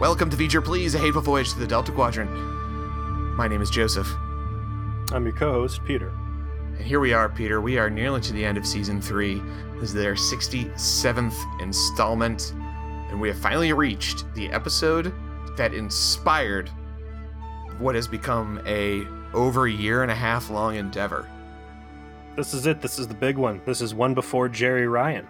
Welcome to Feature Please, a hateful voyage to the Delta Quadrant. My name is Joseph. I'm your co host, Peter. And here we are, Peter. We are nearly to the end of season three. This is their 67th installment. And we have finally reached the episode that inspired what has become a over a year and a half long endeavor. This is it. This is the big one. This is one before Jeri Ryan.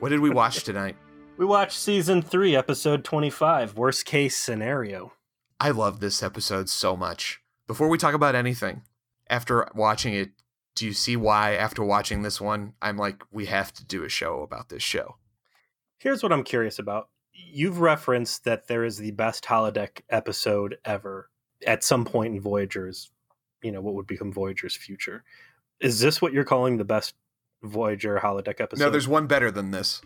What did we watch tonight? We watched season three, episode 25, Worst Case Scenario. I love this episode so much. Before we talk about anything, after watching it, do you see why, after watching this one, I'm like, we have to do a show about this show? Here's what I'm curious about. You've referenced that there is the best holodeck episode ever at some point in Voyager's, you know, what would become Voyager's future. Is this what you're calling the best Voyager holodeck episode? No, there's one better than this.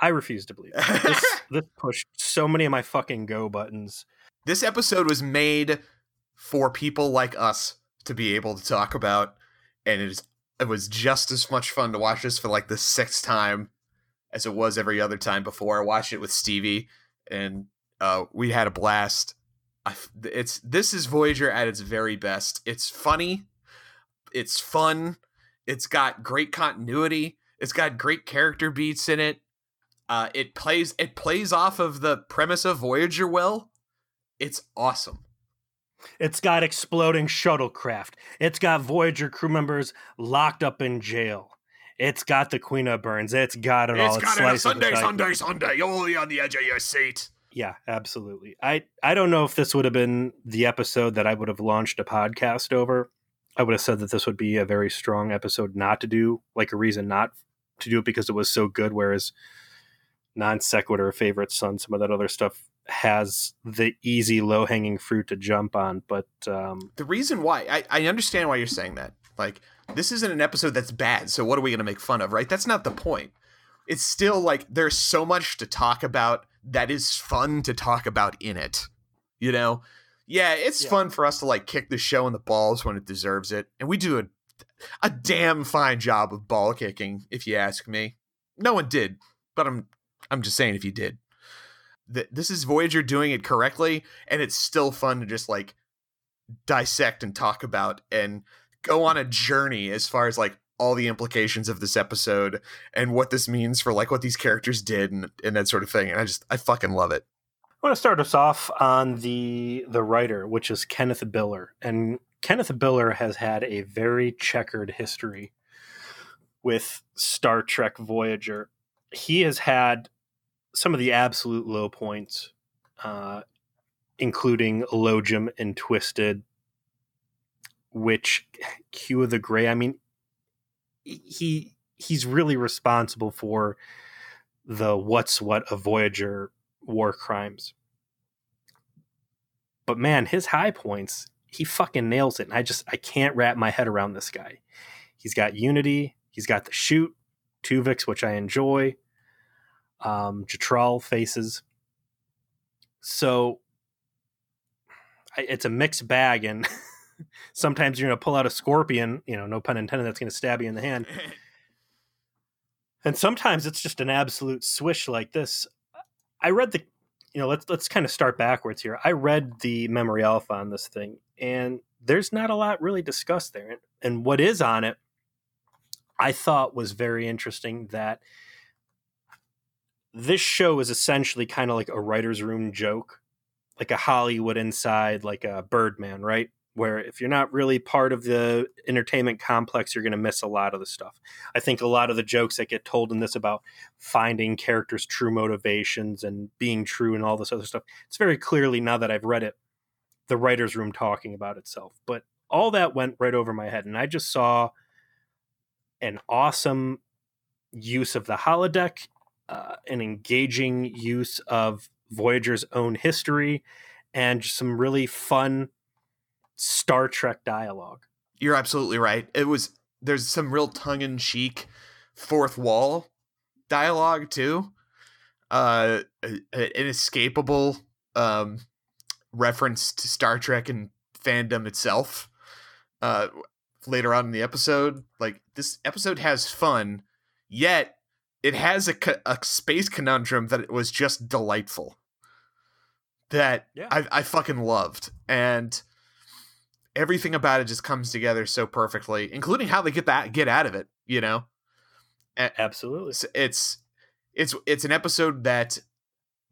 I refuse to believe it. This, this pushed so many of my fucking go buttons. This episode was made for people like us to be able to talk about, and it is it was just as much fun to watch this for like the sixth time as it was every other time before. I watched it with Stevie, and uh, we had a blast. I, it's this is Voyager at its very best. It's funny, it's fun, it's got great continuity, it's got great character beats in it. Uh, it plays it plays off of the premise of Voyager well. It's awesome. It's got exploding shuttlecraft. It's got Voyager crew members locked up in jail. It's got the Queen of Burns. It's got it all. It's got it Sunday, Sunday, Sunday. You'll be on the edge of your seat. Yeah, absolutely. I I don't know if this would have been the episode that I would have launched a podcast over. I would have said that this would be a very strong episode not to do, like a reason not to do it because it was so good. Whereas non sequitur, favorite son, some of that other stuff has the easy low hanging fruit to jump on. But um, the reason why I, I understand why you're saying that, like this isn't an episode that's bad. So what are we going to make fun of, right? That's not the point. It's still like there's so much to talk about that is fun to talk about in it. You know, yeah, it's yeah. fun for us to like kick the show in the balls when it deserves it, and we do a a damn fine job of ball kicking, if you ask me. No one did, but I'm I'm just saying if you did. This is Voyager doing it correctly, and it's still fun to just like dissect and talk about and go on a journey as far as like all the implications of this episode and what this means for like what these characters did and, and that sort of thing. And I just I fucking love it. I want to start us off on the the writer, which is Kenneth Biller. And Kenneth Biller has had a very checkered history with Star Trek Voyager. He has had some of the absolute low points, uh, including Elogium and Twisted, which Q of the Gray. I mean, he he's really responsible for the what's what of Voyager war crimes. But man, his high points, he fucking nails it. And I just I can't wrap my head around this guy. He's got Unity, he's got the shoot, Tuvix, which I enjoy um, Jetrel faces. So it's a mixed bag, and sometimes you're going to pull out a scorpion, you know, no pun intended, that's going to stab you in the hand. and sometimes it's just an absolute swish like this. I read the, you know, let's let's kind of start backwards here. I read the memory alpha on this thing, and there's not a lot really discussed there. And, and what is on it, I thought was very interesting that this show is essentially kind of like a writer's room joke, like a Hollywood inside, like a Birdman, right? Where if you're not really part of the entertainment complex, you're going to miss a lot of the stuff. I think a lot of the jokes that get told in this about finding characters' true motivations and being true and all this other stuff, it's very clearly, now that I've read it, the writer's room talking about itself. But all that went right over my head. And I just saw an awesome use of the holodeck uh, an engaging use of Voyager's own history and some really fun Star Trek dialogue. You're absolutely right. It was there's some real tongue in cheek fourth wall dialogue too. Uh, an inescapable um, reference to Star Trek and fandom itself. Uh, later on in the episode, like this episode has fun, yet it has a, a space conundrum that it was just delightful. that Yeah. I, I fucking loved, and everything about it just comes together so perfectly, including how they get that get out of it. You know, Absolutely. it's it's it's it's an episode that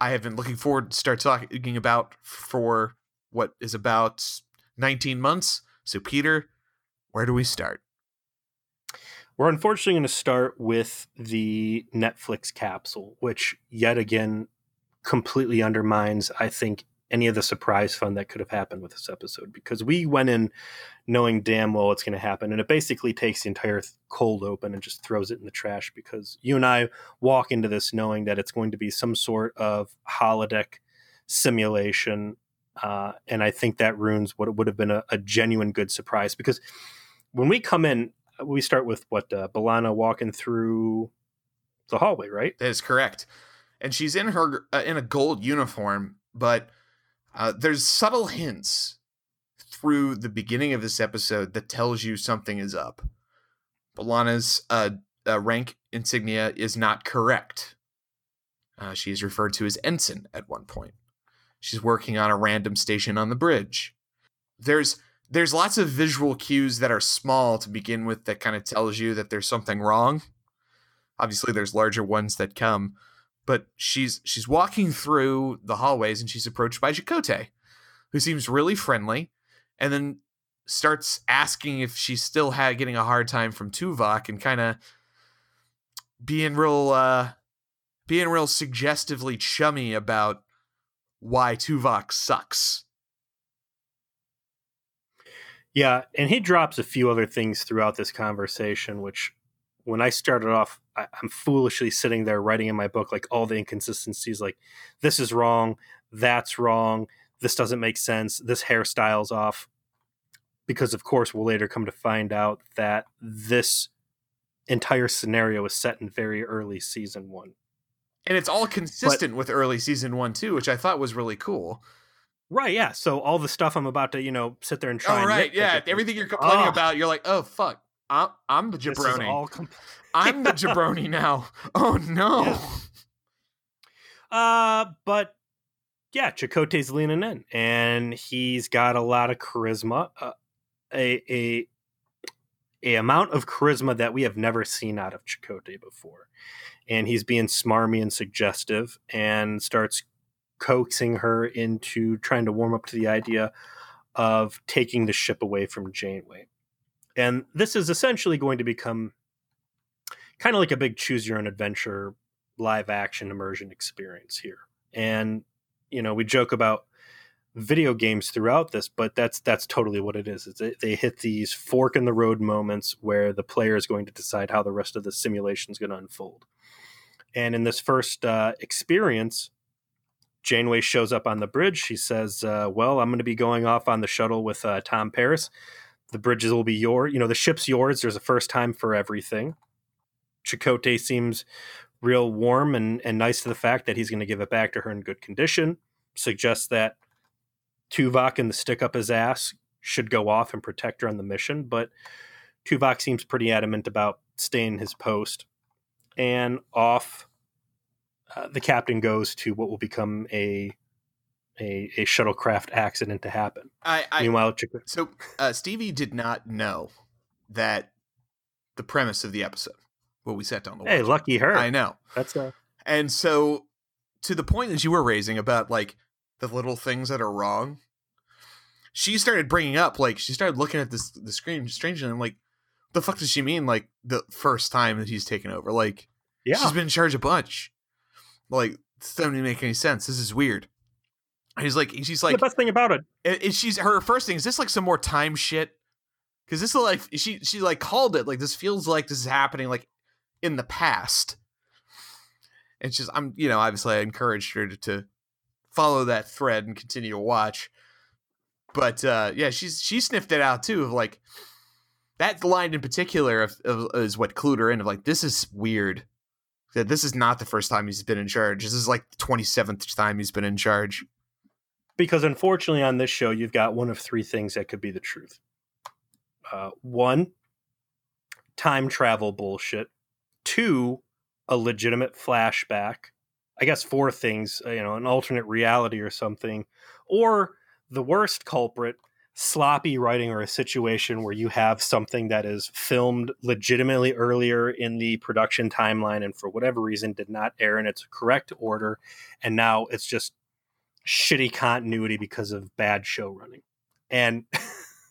I have been looking forward to start talking about for what is about 19 months. So Peter, where do we start? We're unfortunately going to start with the Netflix capsule, which yet again completely undermines, I think, any of the surprise fun that could have happened with this episode because we went in knowing damn well what's going to happen. And it basically takes the entire cold open and just throws it in the trash because you and I walk into this knowing that it's going to be some sort of holodeck simulation. Uh, and I think that ruins what would have been a, a genuine good surprise because when we come in, we start with what uh, B'Elanna walking through the hallway, right? That is correct. And she's in her uh, in a gold uniform, but uh, there's subtle hints through the beginning of this episode that tells you something is up. B'Elanna's uh, uh, rank insignia is not correct. Uh, she is referred to as ensign at one point. She's working on a random station on the bridge. There's there's lots of visual cues that are small to begin with that kind of tells you that there's something wrong. Obviously, there's larger ones that come, but she's she's walking through the hallways and she's approached by Chakotay, who seems really friendly, and then starts asking if she's still had getting a hard time from Tuvok and kind of being real uh being real suggestively chummy about why Tuvok sucks. Yeah, and he drops a few other things throughout this conversation, which when I started off, I, I'm foolishly sitting there writing in my book like all the inconsistencies, like this is wrong, that's wrong, this doesn't make sense, this hairstyle's off. Because of course we'll later come to find out that this entire scenario was set in very early season one. And it's all consistent with early season one too, which I thought was really cool. Right, yeah. So all the stuff I'm about to, you know, sit there and try. Oh and right, yeah. Everything you're complaining Ah. about, you're like, oh fuck, I'm I'm the this is jabroni. all com- I'm the jabroni now. Oh no. Yeah. Uh, but yeah, Chakotay's leaning in, and he's got a lot of charisma, uh, a a a amount of charisma that we have never seen out of Chakotay before, and he's being smarmy and suggestive, and starts coaxing her into trying to warm up to the idea of taking the ship away from Janeway, and this is essentially going to become kind of like a big choose your own adventure live action immersion experience here. And you know, we joke about video games throughout this, but that's that's totally what it is. They- they hit these fork in the road moments where the player is going to decide how the rest of the simulation is going to unfold. And in this first uh, experience, Janeway shows up on the bridge. She says, uh, "Well, I'm going to be going off on the shuttle with uh, Tom Paris. The bridges will be your, you know, the ship's yours. There's a first time for everything." Chakotay seems real warm and, and nice to the fact that he's going to give it back to her in good condition. Suggests that Tuvok and the stick up his ass should go off and protect her on the mission, but Tuvok seems pretty adamant about staying his post. And off uh, the captain goes to what will become a a, a shuttlecraft accident to happen. I, I Meanwhile, so uh, Stevie did not know that the premise of the episode. What we set down the hey, lucky her. I know. That's a And so, to the point that you were raising about like the little things that are wrong, she started bringing up like she started looking at this the screen strangely. I'm like, the fuck does she mean? Like the first time that he's taken over, like yeah. she's been in charge a bunch. Like this doesn't make any sense. This is weird. And he's like, she's like, the best thing about it. and she's her first thing is this like some more time shit because this is like she she like called it like this feels like this is happening like in the past and she's i'm you know obviously i encouraged her to, to follow that thread and continue to watch but uh yeah she's she sniffed it out too of like that line in particular of, of, is what clued her in of like this is weird that this is not the first time he's been in charge. This is like the 27th time he's been in charge. Because unfortunately on this show you've got one of three things that could be the truth. Uh, one time travel bullshit. Two a legitimate flashback. I guess four things, uh, you know, an alternate reality or something, or the worst culprit, sloppy writing or a situation where you have something that is filmed legitimately earlier in the production timeline and for whatever reason did not air in its correct order and now it's just shitty continuity because of bad show running. And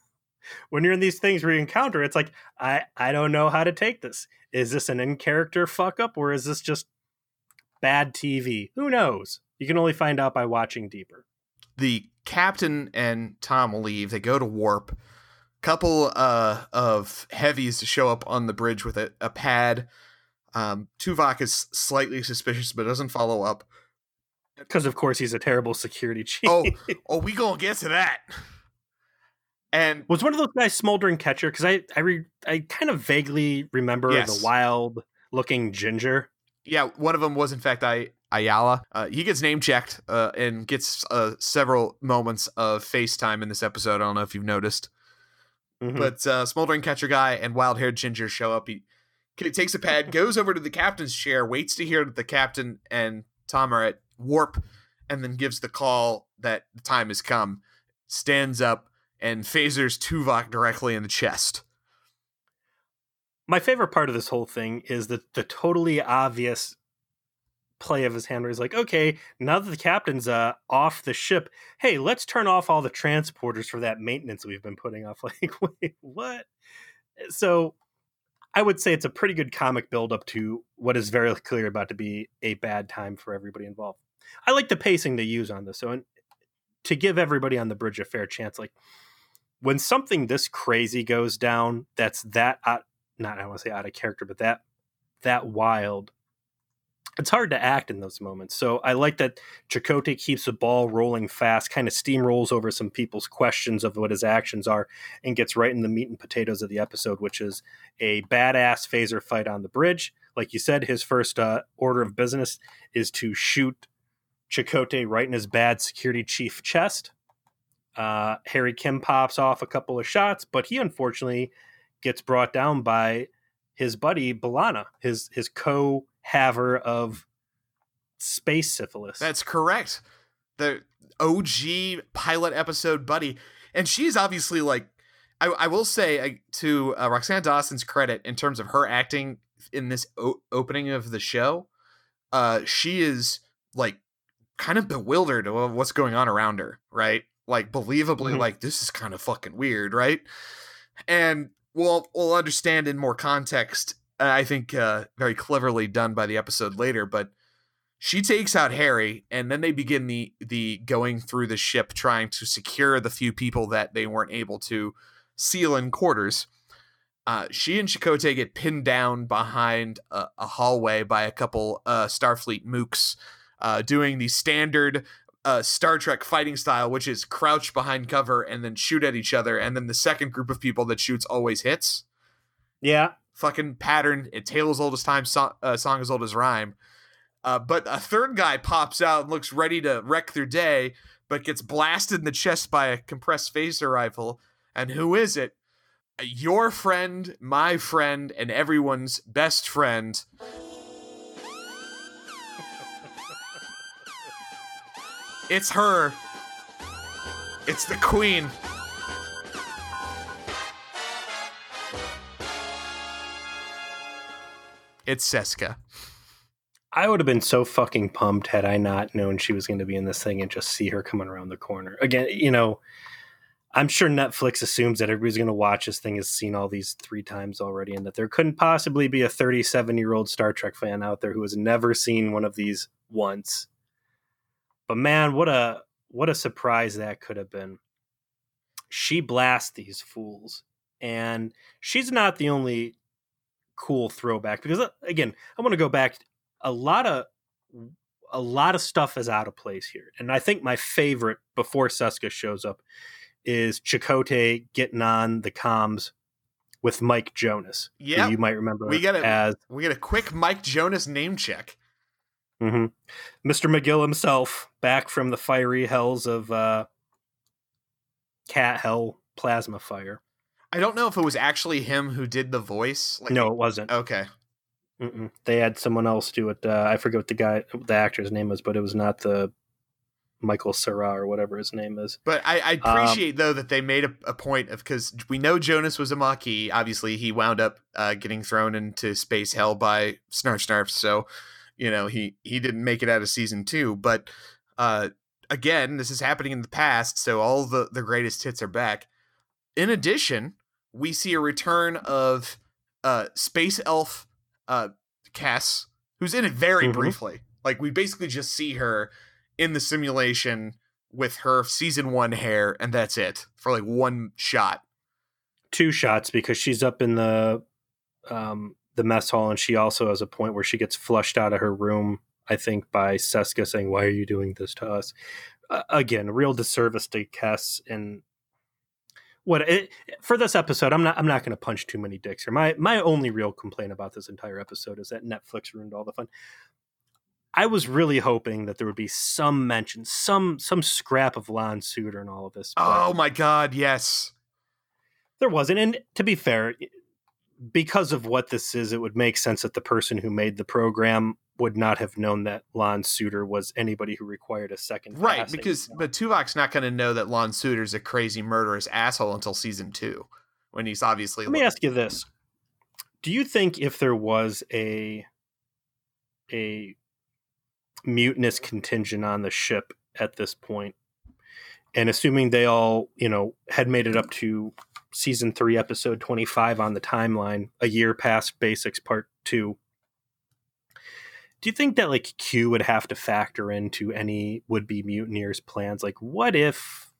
when you're in these things where you encounter it's like I I don't know how to take this. Is this an in character fuck up or is this just bad TV? Who knows? You can only find out by watching deeper the captain and Tom leave. They go to warp. Couple uh, of heavies to show up on the bridge with a, a pad. Um, Tuvok is slightly suspicious, but doesn't follow up. Because of course he's a terrible security chief. oh, oh, we gonna get to that. And was one of those guys smoldering catcher? Because I I re, I kind of vaguely remember yes. the wild looking ginger. Yeah, one of them was in fact I Ayala. Uh, he gets name checked uh, and gets uh, several moments of FaceTime in this episode. I don't know if you've noticed. Mm-hmm. But uh, Smoldering Catcher Guy and Wild Haired Ginger show up. He, he takes a pad, goes over to the captain's chair, waits to hear that the captain and Tom are at warp, and then gives the call that the time has come, stands up, and phasers Tuvok directly in the chest. My favorite part of this whole thing is that the totally obvious play of his hand where he's like, okay, now that the captain's uh, off the ship, hey, let's turn off all the transporters for that maintenance we've been putting off. Like, wait, what? So I would say it's a pretty good comic build up to what is very clear about to be a bad time for everybody involved. I like the pacing they use on this. So, and to give everybody on the bridge a fair chance, like when something this crazy goes down, that's that out, not I want to say out of character, but that that wild it's hard to act in those moments. So I like that Chakotay keeps the ball rolling fast, kind of steamrolls over some people's questions of what his actions are, and gets right in the meat and potatoes of the episode, which is a badass phaser fight on the bridge. Like you said, his first uh, order of business is to shoot Chakotay right in his bad security chief chest. Uh, Harry Kim pops off a couple of shots, but he unfortunately gets brought down by his buddy B'Elanna, his his co haver of space syphilis. That's correct. The OG pilot episode buddy. And she's obviously like, I, I will say to uh, Roxann Dawson's credit in terms of her acting in this o- opening of the show, uh, she is like kind of bewildered of what's going on around her, right? Like believably, mm-hmm. like this is kind of fucking weird, right? And we'll we'll understand in more context I think uh, very cleverly done by the episode later, but she takes out Harry, and then they begin the the going through the ship, trying to secure the few people that they weren't able to seal in quarters. Uh, she and Chakotay get pinned down behind a, a hallway by a couple uh, Starfleet mooks, uh, doing the standard uh, Star Trek fighting style, which is crouch behind cover and then shoot at each other, and then the second group of people that shoots always hits. Yeah, fucking pattern. It tale as old as time, so, uh, song as old as rhyme. Uh, but a third guy pops out and looks ready to wreck their day, but gets blasted in the chest by a compressed phaser rifle. And who is it? Your friend, my friend, and everyone's best friend. It's her. It's the queen. It's Seska. I would have been so fucking pumped had I not known she was going to be in this thing and just see her coming around the corner. Again, you know, I'm sure Netflix assumes that everybody's going to watch this thing has seen all these three times already and that there couldn't possibly be a 37 year old Star Trek fan out there who has never seen one of these once. But man, what a what a surprise that could have been. She blasts these fools. And she's not the only cool throwback because uh, again, I want to go back a lot of a lot of stuff is out of place here. And I think my favorite before Seska shows up is Chakotay getting on the comms with Mike Jonas. Yeah, you might remember. We get a as we get a quick Mike Jonas name check. Mm-hmm. Mr. McGill himself, back from the fiery hells of uh, Cat Hell Plasma Fire. I don't know if it was actually him who did the voice. Like, no, it wasn't. Okay. Mm-mm. They had someone else do it. Uh, I forget what the guy, the actor's name was, but it was not the Michael Cera or whatever his name is. But I, I appreciate um, though that they made a, a point of because we know Jonas was a Maquis. Obviously, he wound up uh, getting thrown into space hell by Snarf Snarf. So, you know, he he didn't make it out of season two. But uh, again, this is happening in the past, so all the the greatest hits are back. In addition, we see a return of uh, space elf uh, Kes, who's in it very mm-hmm. briefly. Like we basically just see her in the simulation with her season one hair, and that's it for like one shot. Two shots because she's up in the um, the mess hall, and she also has a point where she gets flushed out of her room. I think by Seska saying, "Why are you doing this to us?" Uh, again, real disservice to Kes and what it, for this episode i'm not i'm not going to punch too many dicks here my my only real complaint about this entire episode is that netflix ruined all the fun i was really hoping that there would be some mention some some scrap of Lon Suder in all of this oh my god yes there wasn't and to be fair because of what this is it would make sense that the person who made the program would not have known that Lon Suder was anybody who required a second. Right, because but Tuvok's not going to know that Lon Suder's a crazy murderous asshole until season two, when he's obviously. Let me ask you this: Do you think if there was a a mutinous contingent on the ship at this point, and assuming they all you know had made it up to season three, episode twenty five on the timeline, a year past Basics Part Two do you think that like Q would have to factor into any would be mutineers plans? Like, what if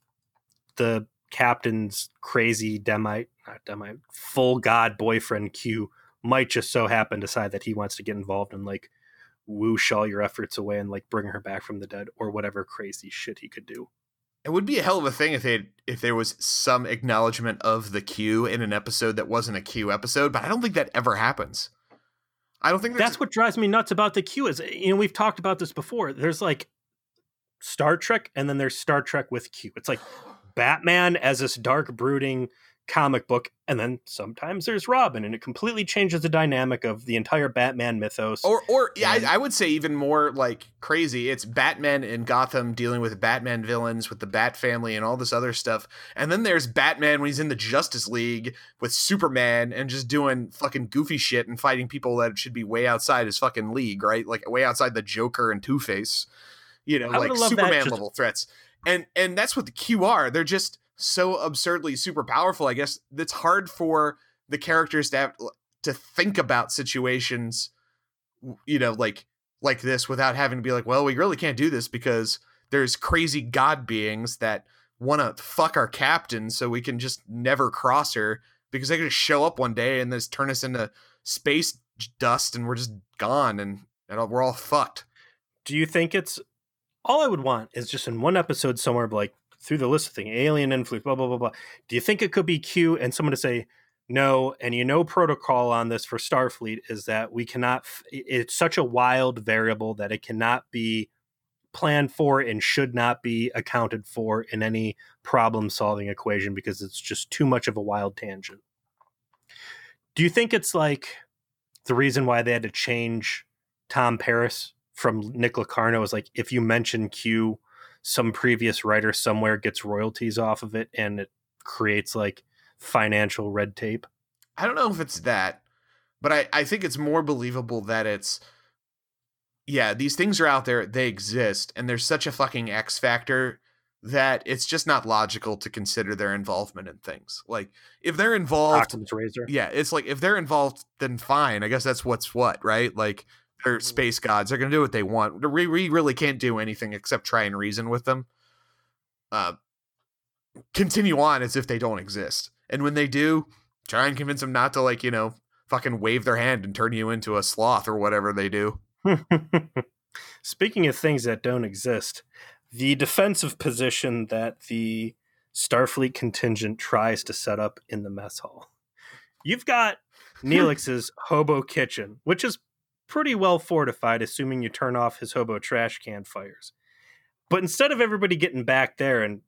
the captain's crazy demite, not demite, full god boyfriend Q might just so happen decide that he wants to get involved and like whoosh all your efforts away and like bring her back from the dead or whatever crazy shit he could do. It would be a hell of a thing if they if there was some acknowledgement of the Q in an episode that wasn't a Q episode, but I don't think that ever happens. I don't think that's what drives me nuts about the Q. Is you know we've talked about this before. There's like Star Trek, and then there's Star Trek with Q. It's like Batman as this dark, brooding comic book, and then sometimes there's Robin, and it completely changes the dynamic of the entire Batman mythos. Or, or yeah, I, I, would say even more like crazy. It's Batman in Gotham dealing with Batman villains, with the Bat family, and all this other stuff. And then there's Batman when he's in the Justice League with Superman and just doing fucking goofy shit and fighting people that should be way outside his fucking league, right? Like way outside the Joker and Two Face. You know, like Superman just... level threats. And and that's what the Q are. They're just so absurdly super powerful, I guess it's hard for the characters to have, to think about situations, you know, like like this without having to be like, well, we really can't do this because there's crazy god beings that want to fuck our captain, so we can just never cross her because they could just show up one day and just turn us into space dust and we're just gone and, and we're all fucked. Do you think it's all I would want is just in one episode somewhere like through the list of thing, alien influence, blah blah blah blah. Do you think it could be Q and someone to say no? And you know, protocol on this for Starfleet is that we cannot. It's such a wild variable that it cannot be planned for and should not be accounted for in any problem solving equation because it's just too much of a wild tangent. Do you think it's like the reason why they had to change Tom Paris from Nick Locarno is like if you mention Q some previous writer somewhere gets royalties off of it and it creates like financial red tape. I don't know if it's that, but I, I think it's more believable that it's yeah, these things are out there, they exist, and there's such a fucking X factor that it's just not logical to consider their involvement in things. Like if they're involved. Yeah, it's like if they're involved, then fine. I guess that's what's what, right? Like they're space gods. They're gonna do what they want. We, we really can't do anything except try and reason with them. Uh, continue on as if they don't exist, and when they do, try and convince them not to like you know fucking wave their hand and turn you into a sloth or whatever they do. Speaking of things that don't exist, the defensive position that the Starfleet contingent tries to set up in the mess hall. You've got Neelix's hobo kitchen, which is pretty well fortified, assuming you turn off his hobo trash can fires. But instead of everybody getting back there and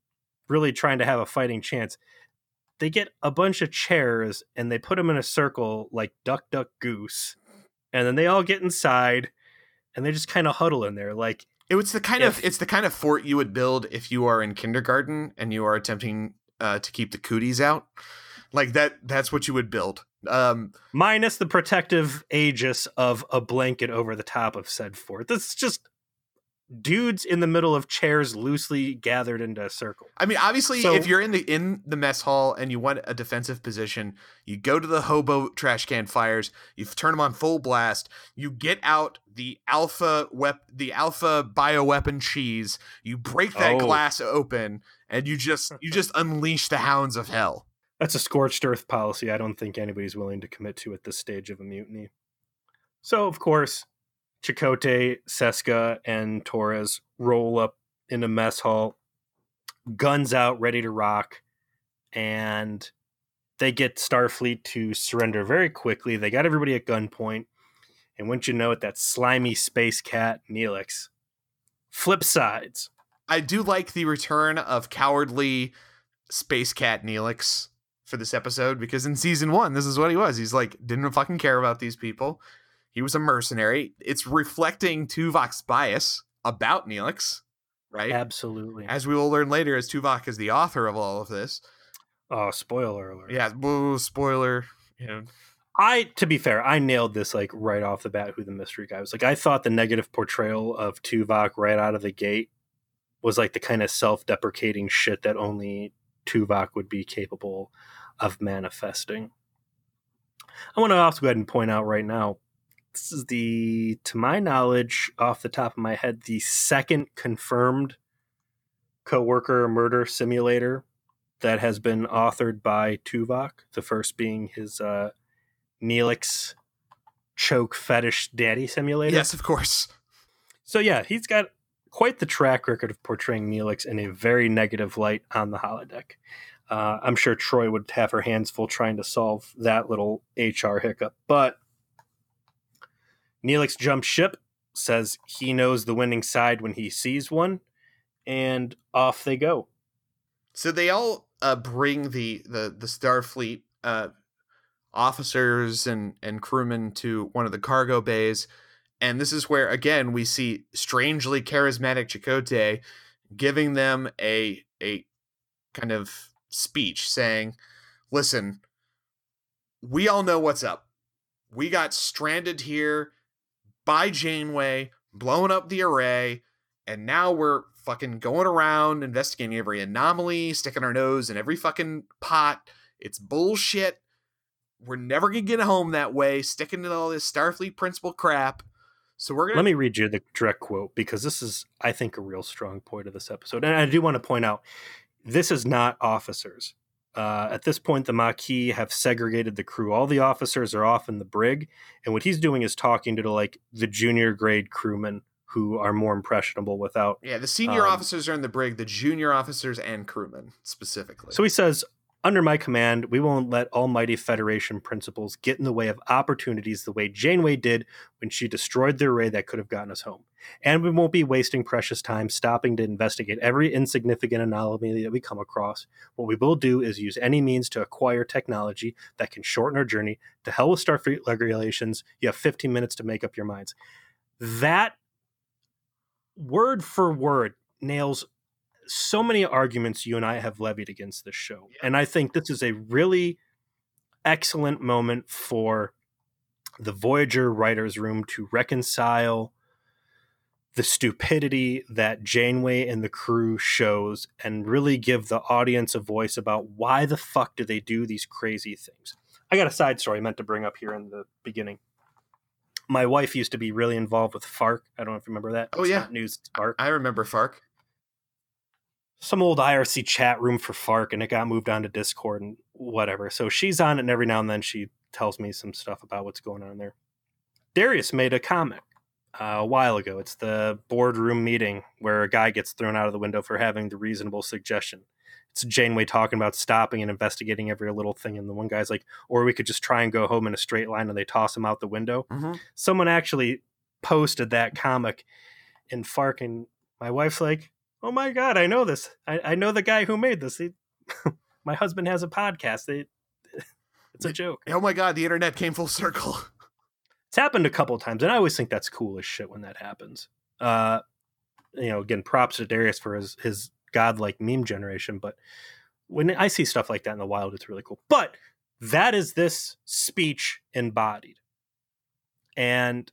really trying to have a fighting chance, they get a bunch of chairs and they put them in a circle like duck, duck, goose. and then they all get inside, and they just kind of huddle in there, like It was the kind of it's the kind of fort you would build if you are in kindergarten and you are attempting uh, to keep the cooties out. Like that that's what you would build. Um minus the protective aegis of a blanket over the top of said fort. This is just dudes in the middle of chairs loosely gathered into a circle. I mean obviously So- if you're in the in the mess hall and you want a defensive position, you go to the hobo trash can fires, you turn them on full blast, you get out the alpha wep the alpha bioweapon cheese, you break that Oh. glass open and you just you just unleash the hounds of hell. That's a scorched earth policy I don't think anybody's willing to commit to at this stage of a mutiny. So, of course, Chakotay, Seska, and Torres roll up in a mess hall, guns out, ready to rock, and they get Starfleet to surrender very quickly. They got everybody at gunpoint, and wouldn't you know it, that slimy space cat, Neelix, flip sides. I do like the return of cowardly space cat Neelix for this episode because in season one, this is what he was. He's like, didn't fucking care about these people. He was a mercenary. It's reflecting Tuvok's bias about Neelix, right? Absolutely. As we will learn later, as Tuvok is the author of all of this. Oh, spoiler alert. Yeah, boo, spoiler. You know, I, to be fair, I nailed this like right off the bat. Who the mystery guy was? Like, I thought the negative portrayal of Tuvok right out of the gate was like the kind of self-deprecating shit that only Tuvok would be capable of manifesting. I want to also go ahead and point out right now, this is the, to my knowledge, off the top of my head, the second confirmed coworker murder simulator that has been authored by Tuvok. The first being his uh, Neelix choke fetish daddy simulator. yes, of course. So yeah, he's got quite the track record of portraying Neelix in a very negative light on the holodeck. Uh, I'm sure Troi would have her hands full trying to solve that little HR hiccup, but Neelix jumps ship, says he knows the winning side when he sees one, and off they go. So they all uh, bring the the the Starfleet uh, officers and and crewmen to one of the cargo bays, and this is where again we see strangely charismatic Chakotay giving them a a kind of speech saying, "Listen, we all know what's up. We got stranded here by Janeway, blowing up the array, and now we're fucking going around investigating every anomaly, sticking our nose in every fucking pot. It's bullshit. We're never gonna get home that way, sticking to all this Starfleet principle crap. So we're gonna Let me read you the direct quote because this is, I think, a real strong point of this episode. And I do want to point out this is not officers. Uh, at this point, the Maquis have segregated the crew. All the officers are off in the brig, and what he's doing is talking to like the junior grade crewmen who are more impressionable without. Yeah, the senior Um, officers are in the brig, the junior officers and crewmen specifically. So he says, "Under my command, we won't let almighty Federation principles get in the way of opportunities the way Janeway did when she destroyed the array that could have gotten us home. And we won't be wasting precious time stopping to investigate every insignificant anomaly that we come across. What we will do is use any means to acquire technology that can shorten our journey. To hell with Starfleet regulations. You have 15 minutes to make up your minds." That word for word nails so many arguments you and I have levied against this show. Yeah. And I think this is a really excellent moment for the Voyager writers' room to reconcile the stupidity that Janeway and the crew shows and really give the audience a voice about why the fuck do they do these crazy things. I got a side story I meant to bring up here in the beginning. My wife used to be really involved with Fark. I don't know if you remember that. Oh, It's yeah. not news. Fark I remember Fark. Some old IRC chat room for Fark and it got moved on to Discord and whatever. So she's on it and every now and then she tells me some stuff about what's going on there. Darius made a comic uh, a while ago. It's the boardroom meeting where a guy gets thrown out of the window for having the reasonable suggestion. It's Janeway talking about stopping and investigating every little thing. And the one guy's like, or we could just try and go home in a straight line and they toss him out the window Mm-hmm. someone actually posted that comic in Fark, and my wife's like, "Oh my god, I know this. I, I know the guy who made this. He, my husband has a podcast. They, it's a joke." Oh my god, the internet came full circle. It's happened a couple times, and I always think that's cool as shit when that happens. Uh, you know, again, props to Darius for his his godlike meme generation, but when I see stuff like that in the wild, it's really cool. But that is this speech embodied. And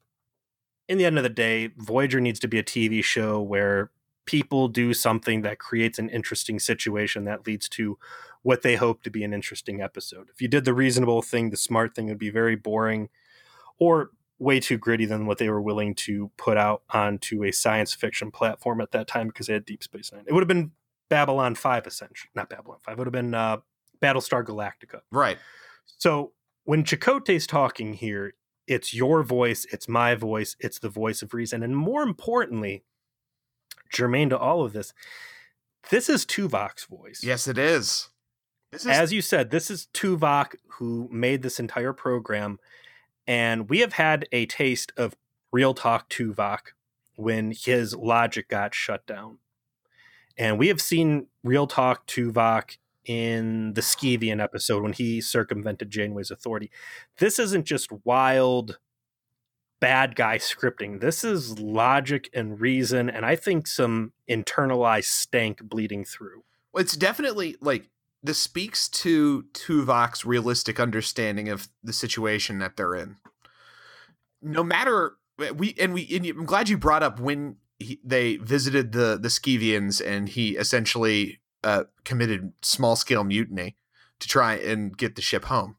in the end of the day, Voyager needs to be a TV show where people do something that creates an interesting situation that leads to what they hope to be an interesting episode. If you did the reasonable thing, the smart thing would be very boring or way too gritty than what they were willing to put out onto a science fiction platform at that time because they had Deep Space Nine. It would have been Babylon 5 essentially. Not Babylon 5. It would have been uh, Battlestar Galactica. Right. So when Chakotay's talking here, it's your voice, it's my voice, it's the voice of reason. And more importantly, germane to all of this, this is Tuvok's voice. Yes, it is. This is. As you said, this is Tuvok who made this entire program. And we have had a taste of real talk Tuvok when his logic got shut down. And we have seen real talk Tuvok in the Skeevian episode when he circumvented Janeway's authority. This isn't just wild bad guy scripting. This is logic and reason, and I think some internalized stank bleeding through. Well, it's definitely like this speaks to Tuvok's realistic understanding of the situation that they're in. No matter we and we, and I'm glad you brought up when he, they visited the the Skevians and he essentially uh, committed small scale mutiny to try and get the ship home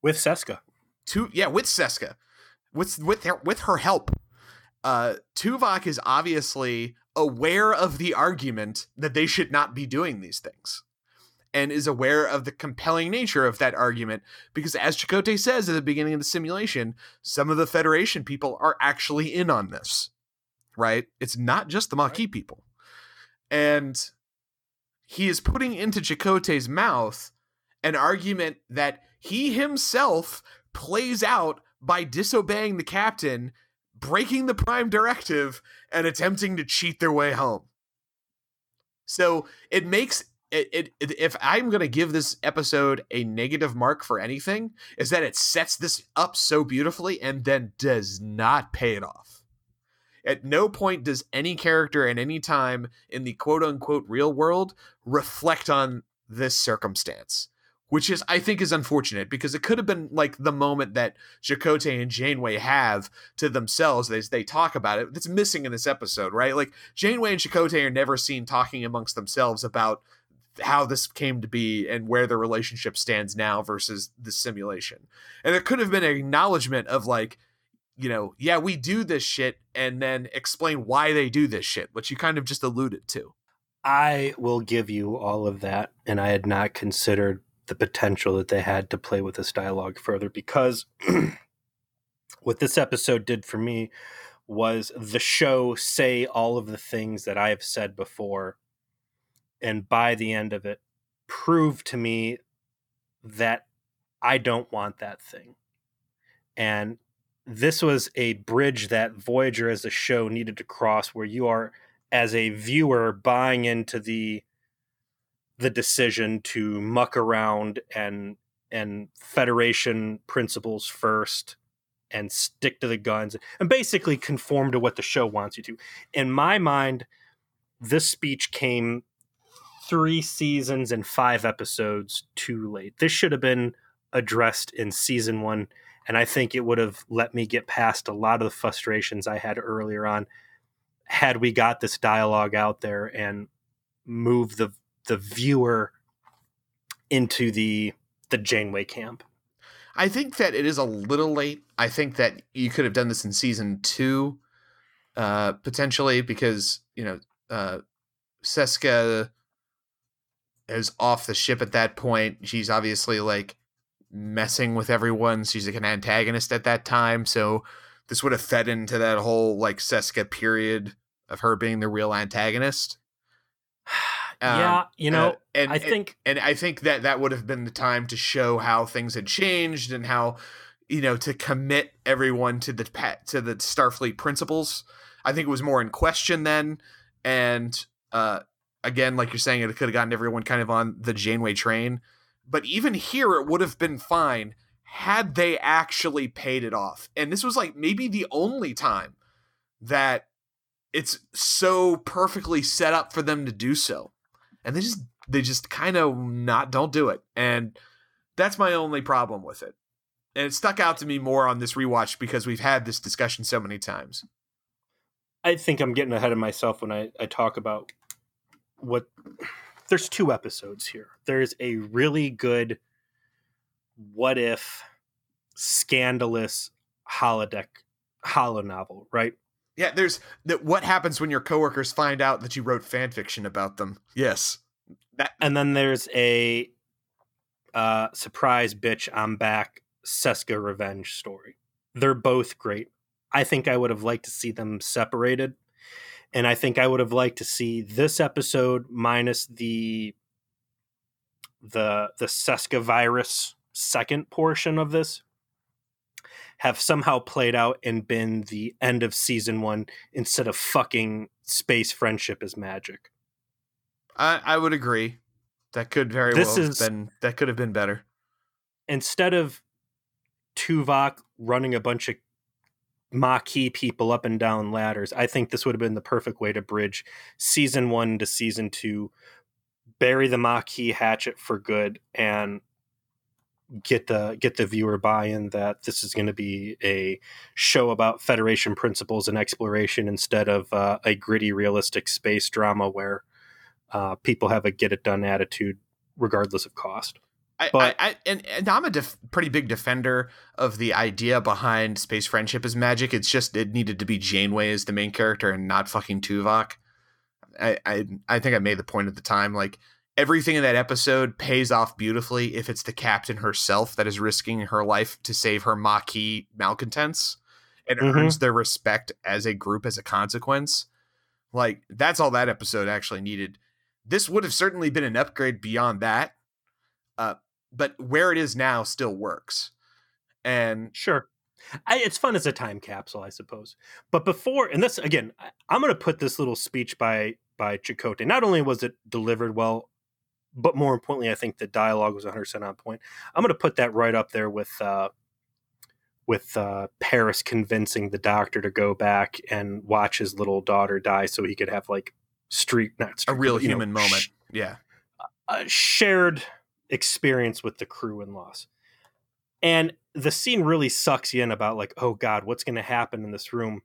with Seska. To yeah, with Seska, with with her, with her help. Uh, Tuvok is obviously aware of the argument that they should not be doing these things and is aware of the compelling nature of that argument because as Chakotay says at the beginning of the simulation, some of the Federation people are actually in on this. Right? It's not just the Maquis people. And he is putting into Chakotay's mouth an argument that he himself plays out by disobeying the captain, breaking the prime directive, and attempting to cheat their way home. So it makes it, it, if I'm going to give this episode a negative mark for anything, is that it sets this up so beautifully and then does not pay it off. At no point does any character at any time in the quote unquote real world reflect on this circumstance, which is, I think, is unfortunate because it could have been like the moment that Chakotay and Janeway have to themselves as they talk about it. That's missing in this episode, right? Like Janeway and Chakotay are never seen talking amongst themselves about how this came to be and where the relationship stands now versus the simulation. And there could have been an acknowledgement of like, you know, yeah, we do this shit and then explain why they do this shit, which you kind of just alluded to. I will give you all of that. And I had not considered the potential that they had to play with this dialogue further because what this episode did for me was the show say all of the things that I have said before. And by the end of it, prove to me that I don't want that thing. And this was a bridge that Voyager as a show needed to cross where you are as a viewer buying into the the decision to muck around and and federation principles first and stick to the guns and basically conform to what the show wants you to. In my mind, this speech came 3 seasons and 5 episodes too late. This should have been addressed in season 1 and I think it would have let me get past a lot of the frustrations I had earlier on had we got this dialogue out there and move the the viewer into the the Janeway camp. I think that it is a little late. I think that you could have done this in season two, uh, potentially because you know uh, Seska is off the ship at that point. She's obviously like messing with everyone. She's like an antagonist at that time, so this would have fed into that whole like Seska period of her being the real antagonist. Um, yeah, you know, uh, and I think, and, and I think that that would have been the time to show how things had changed and how, you know, to commit everyone to the pet to the Starfleet principles. I think it was more in question then, and uh, again, like you're saying, it could have gotten everyone kind of on the Janeway train. But even here, it would have been fine had they actually paid it off. And this was like maybe the only time that it's so perfectly set up for them to do so. And they just they just kind of not don't do it. And that's my only problem with it. And it stuck out to me more on this rewatch because we've had this discussion so many times. I think I'm getting ahead of myself when I, I talk about what there's two episodes here. There's a really good what if scandalous holodeck holo novel, right? Yeah, there's that what happens when your coworkers find out that you wrote fan fiction about them. Yes. That and then there's a uh, surprise bitch I'm back Seska revenge story. They're both great. I think I would have liked to see them separated. And I think I would have liked to see this episode minus the the the Seska virus second portion of this have somehow played out and been the end of season one instead of fucking space friendship is magic. I, I would agree. That could very this well is, have been that could have been better. Instead of Tuvok running a bunch of Maquis people up and down ladders, I think this would have been the perfect way to bridge season one to season two, bury the Maquis hatchet for good, and get the get the viewer buy-in that this is going to be a show about Federation principles and exploration instead of uh, a gritty, realistic space drama where uh, people have a get it done attitude regardless of cost. I, but, I, I, and, and I'm a def- pretty big defender of the idea behind space friendship is magic. It's just it needed to be Janeway as the main character and not fucking Tuvok. I, I I think I made the point at the time. Like everything in that episode pays off beautifully if it's the captain herself that is risking her life to save her Maquis malcontents and mm-hmm. earns their respect as a group as a consequence. Like that's all that episode actually needed. This would have certainly been an upgrade beyond that. Uh, but where it is now still works. And sure. I, it's fun as a time capsule, I suppose. But before, and this again, I, I'm going to put this little speech by by Chakotay. Not only was it delivered well, but more importantly, I think the dialogue was 100 percent on point. I'm going to put that right up there with uh, with uh, Paris convincing the doctor to go back and watch his little daughter die, so he could have like street, not street, a real human know, moment. Sh- yeah, a shared experience with the crew and loss. And the scene really sucks you in about like, oh God, what's going to happen in this room?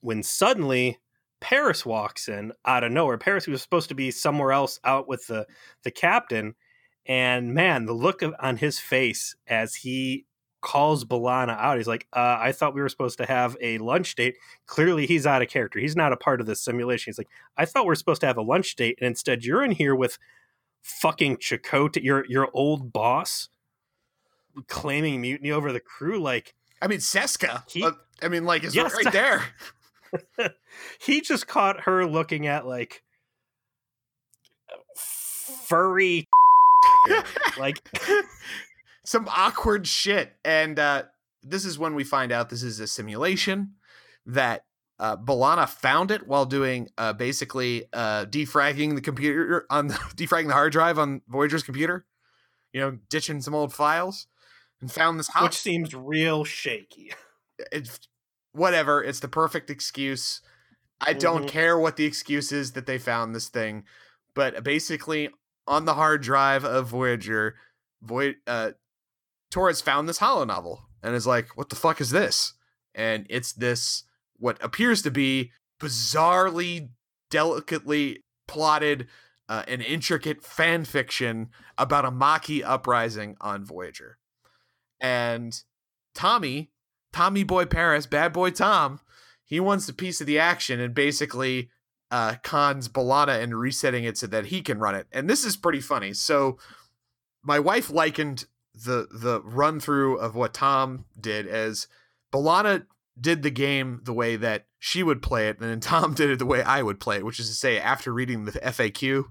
When suddenly Paris walks in out of nowhere. Paris was supposed to be somewhere else out with the the captain, and man, the look of, on his face as he calls B'Elanna out. He's like, uh, I thought we were supposed to have a lunch date. Clearly, he's out of character. He's not a part of this simulation. He's like, I thought we are supposed to have a lunch date, and instead, you're in here with fucking Chakotay, your your old boss, claiming mutiny over the crew. Like, I mean, Seska. He, uh, I mean, like, is yes, right there. he just caught her looking at like furry, like some awkward shit. And uh, this is when we find out this is a simulation that uh, B'Elanna found it while doing uh, basically uh, defragging the computer on defragging the hard drive on Voyager's computer. You know, ditching some old files, and found this house, which seems real shaky. It's whatever. It's the perfect excuse. I don't mm-hmm. care what the excuse is that they found this thing, but basically on the hard drive of Voyager, Voy- uh, Torres found this holo novel and is like, "What the fuck is this?" And it's this what appears to be bizarrely, delicately plotted uh, and intricate fan fiction about a Maquis uprising on Voyager. And Tommy, Tommy Boy Paris, Bad Boy Tom, he wants a piece of the action and basically uh, cons B'Elanna and resetting it so that he can run it. And this is pretty funny. So my wife likened the the run through of what Tom did as B'Elanna did the game the way that she would play it, and then Tom did it the way I would play it, which is to say, after reading the FAQ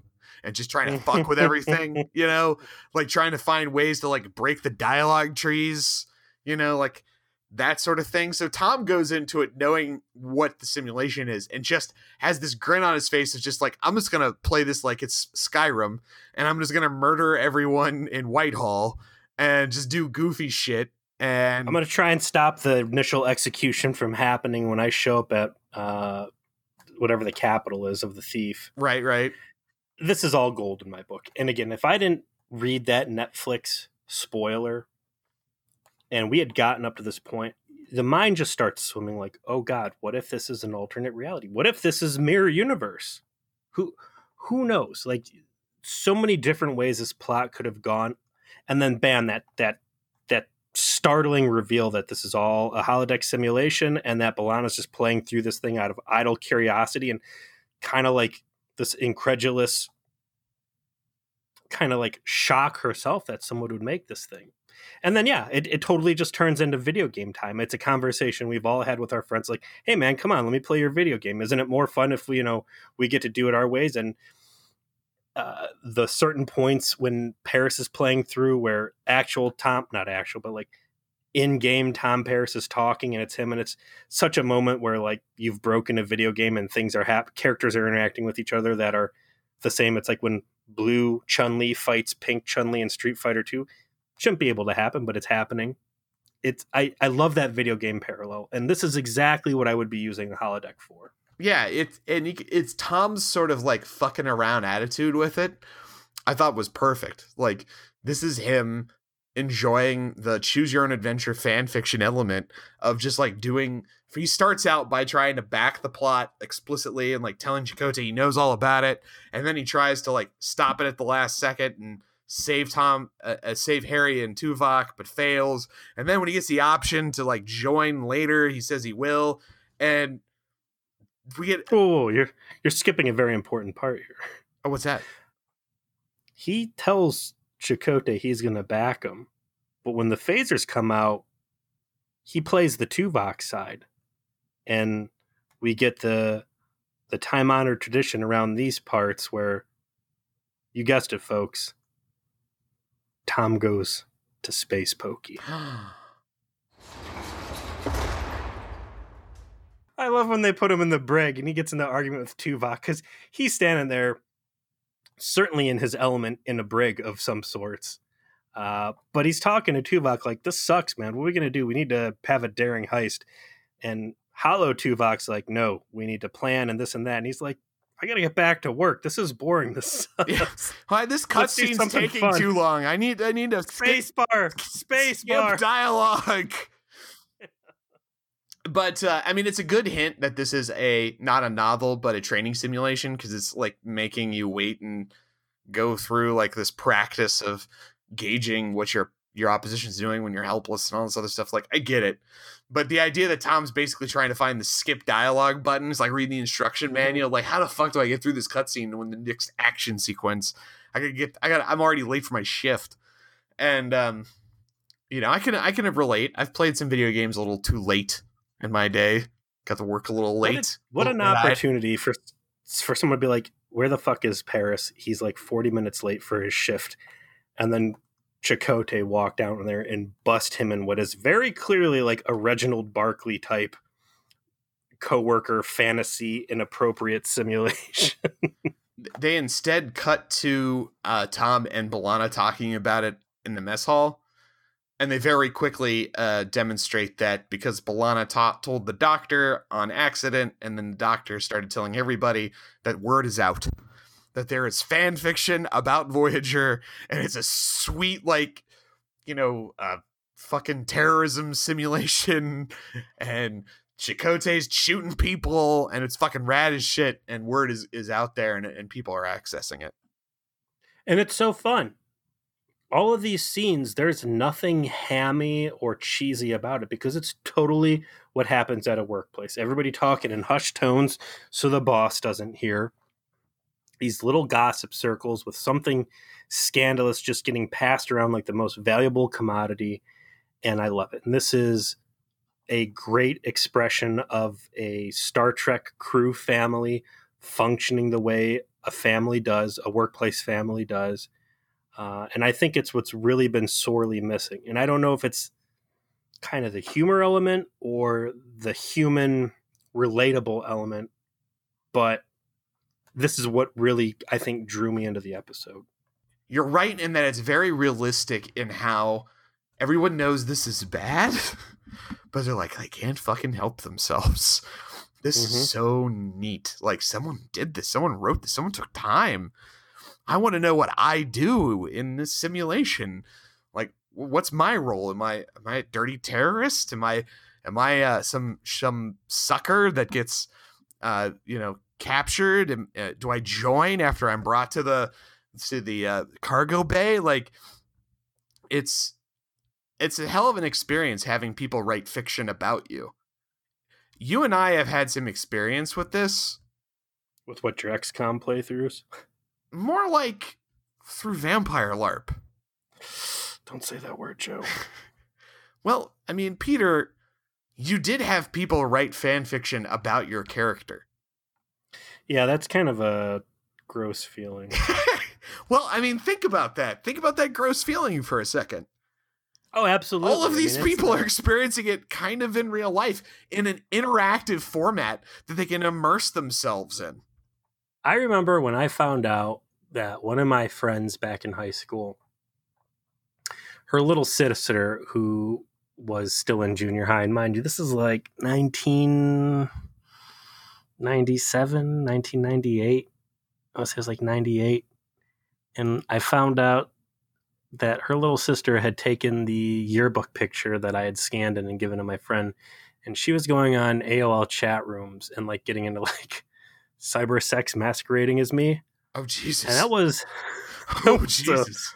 and just trying to fuck with everything, you know, like trying to find ways to like break the dialogue trees, you know, like that sort of thing. So Tom goes into it knowing what the simulation is and just has this grin on his face of just like, I'm just gonna play this like it's Skyrim and I'm just gonna murder everyone in Whitehall and just do goofy shit. And I'm gonna try and stop the initial execution from happening when I show up at uh, whatever the capital is of the thief. right, right. This is all gold in my book. And again, if I didn't read that Netflix spoiler, and we had gotten up to this point, the mind just starts swimming. Like, oh God, what if this is an alternate reality? What if this is mirror universe? Who who knows? Like, so many different ways this plot could have gone, and then bam, that that that startling reveal that this is all a holodeck simulation and that B'Elanna's just playing through this thing out of idle curiosity and kind of like this incredulous kind of like shock herself that someone would make this thing. And then yeah, it, it totally just turns into video game time. It's a conversation we've all had with our friends like, hey man, come on, let me play your video game. Isn't it more fun if we, you know, we get to do it our ways? And uh, the certain points when Paris is playing through where actual Tom, not actual, but like in game Tom Paris is talking and it's him and it's such a moment where like you've broken a video game and things are hap- characters are interacting with each other that are the same. It's like when blue Chun Li fights pink Chun Li in Street Fighter 2. Shouldn't be able to happen, but it's happening. It's I, I love that video game parallel. And this is exactly what I would be using the holodeck for. Yeah, it's and you, it's Tom's sort of like fucking around attitude with it. I thought was perfect. Like this is him enjoying the choose your own adventure fan fiction element of just like doing. He starts out by trying to back the plot explicitly and like telling Chakotay he knows all about it, and then he tries to like stop it at the last second and save Tom, uh, uh, save Harry and Tuvok, but fails. And then when he gets the option to like join later, he says he will, and we get Oh, you're you're skipping a very important part here. oh, what's that? He tells Chakotay he's gonna back him, but when the phasers come out, he plays the Tuvok side. And we get the the time honored tradition around these parts where you guessed it, folks. Tom goes to Space Pokey. I love when they put him in the brig and he gets in the argument with Tuvok because he's standing there, certainly in his element in a brig of some sorts. Uh, but he's talking to Tuvok like, "This sucks, man. What are we gonna do? We need to have a daring heist." And Holo Tuvok's like, "No, we need to plan and this and that." And he's like, "I gotta get back to work. This is boring. This sucks." Yeah. Why this cutscene's taking fun. too long? I need I need to Space bar, space skip bar. dialogue. but uh, I mean, it's a good hint that this is a not a novel, but a training simulation because it's like making you wait and go through like this practice of gauging what your your opposition's doing when you're helpless and all this other stuff. Like, I get it, but the idea that Tom's basically trying to find the skip dialogue buttons, like reading the instruction manual, like how the fuck do I get through this cutscene when the next action sequence? I could get, I got, I'm already late for my shift, and um, you know, I can, I can relate. I've played some video games a little too late in my day. Got to work a little What a- late. What an opportunity for for someone to be like, "Where the fuck is Paris? He's like 40 minutes late for his shift," and then Chakotay walk down there and bust him in what is very clearly like a Reginald Barclay type coworker fantasy inappropriate simulation. they instead cut to uh, Tom and B'Elanna talking about it in the mess hall. And they very quickly uh, demonstrate that because B'Elanna ta- told the doctor on accident, and then the doctor started telling everybody that word is out. That there is fan fiction about Voyager, and it's a sweet, like, you know, uh, fucking terrorism simulation, and Chakotay's shooting people, and it's fucking rad as shit. And word is is out there, and and people are accessing it. and it's so fun. All of these scenes, there's nothing hammy or cheesy about it because it's totally what happens at a workplace. Everybody talking in hushed tones so the boss doesn't hear. These little gossip circles with something scandalous just getting passed around like the most valuable commodity. And I love it. And this is a great expression of a Star Trek crew family functioning the way a family does, a workplace family does. Uh, and I think it's what's really been sorely missing. And I don't know if it's kind of the humor element or the human relatable element, but this is what really I think drew me into the episode. you're right in that it's very realistic in how everyone knows this is bad, but they're like, they can't fucking help themselves. This Mhm. is so neat. Like someone did this, someone wrote this, someone took time. I want to know what I do in this simulation. Like, what's my role? Am I am I a dirty terrorist? Am I am I uh, some some sucker that gets uh, you know captured? Uh, do I join after I'm brought to the to the uh, cargo bay? Like, it's it's a hell of an experience having people write fiction about you. You and I have had some experience with this, With what your XCOM playthroughs? more like through Vampire LARP. Don't say that word, Joe. Well, I mean, Peter, you did have people write fan fiction about your character. Yeah, that's kind of a gross feeling. well, I mean, think about that. Think about that gross feeling for a second. Oh, absolutely. All of I these mean, people are experiencing it kind of in real life in an interactive format that they can immerse themselves in. I remember when I found out that one of my friends back in high school, her little sister, who was still in junior high, and mind you, this is like 1997, 1998. I was, it was like 98. And I found out that her little sister had taken the yearbook picture that I had scanned and given to my friend. And she was going on AOL chat rooms and like getting into like cyber sex masquerading as me. Oh Jesus! And that was oh uh, Jesus!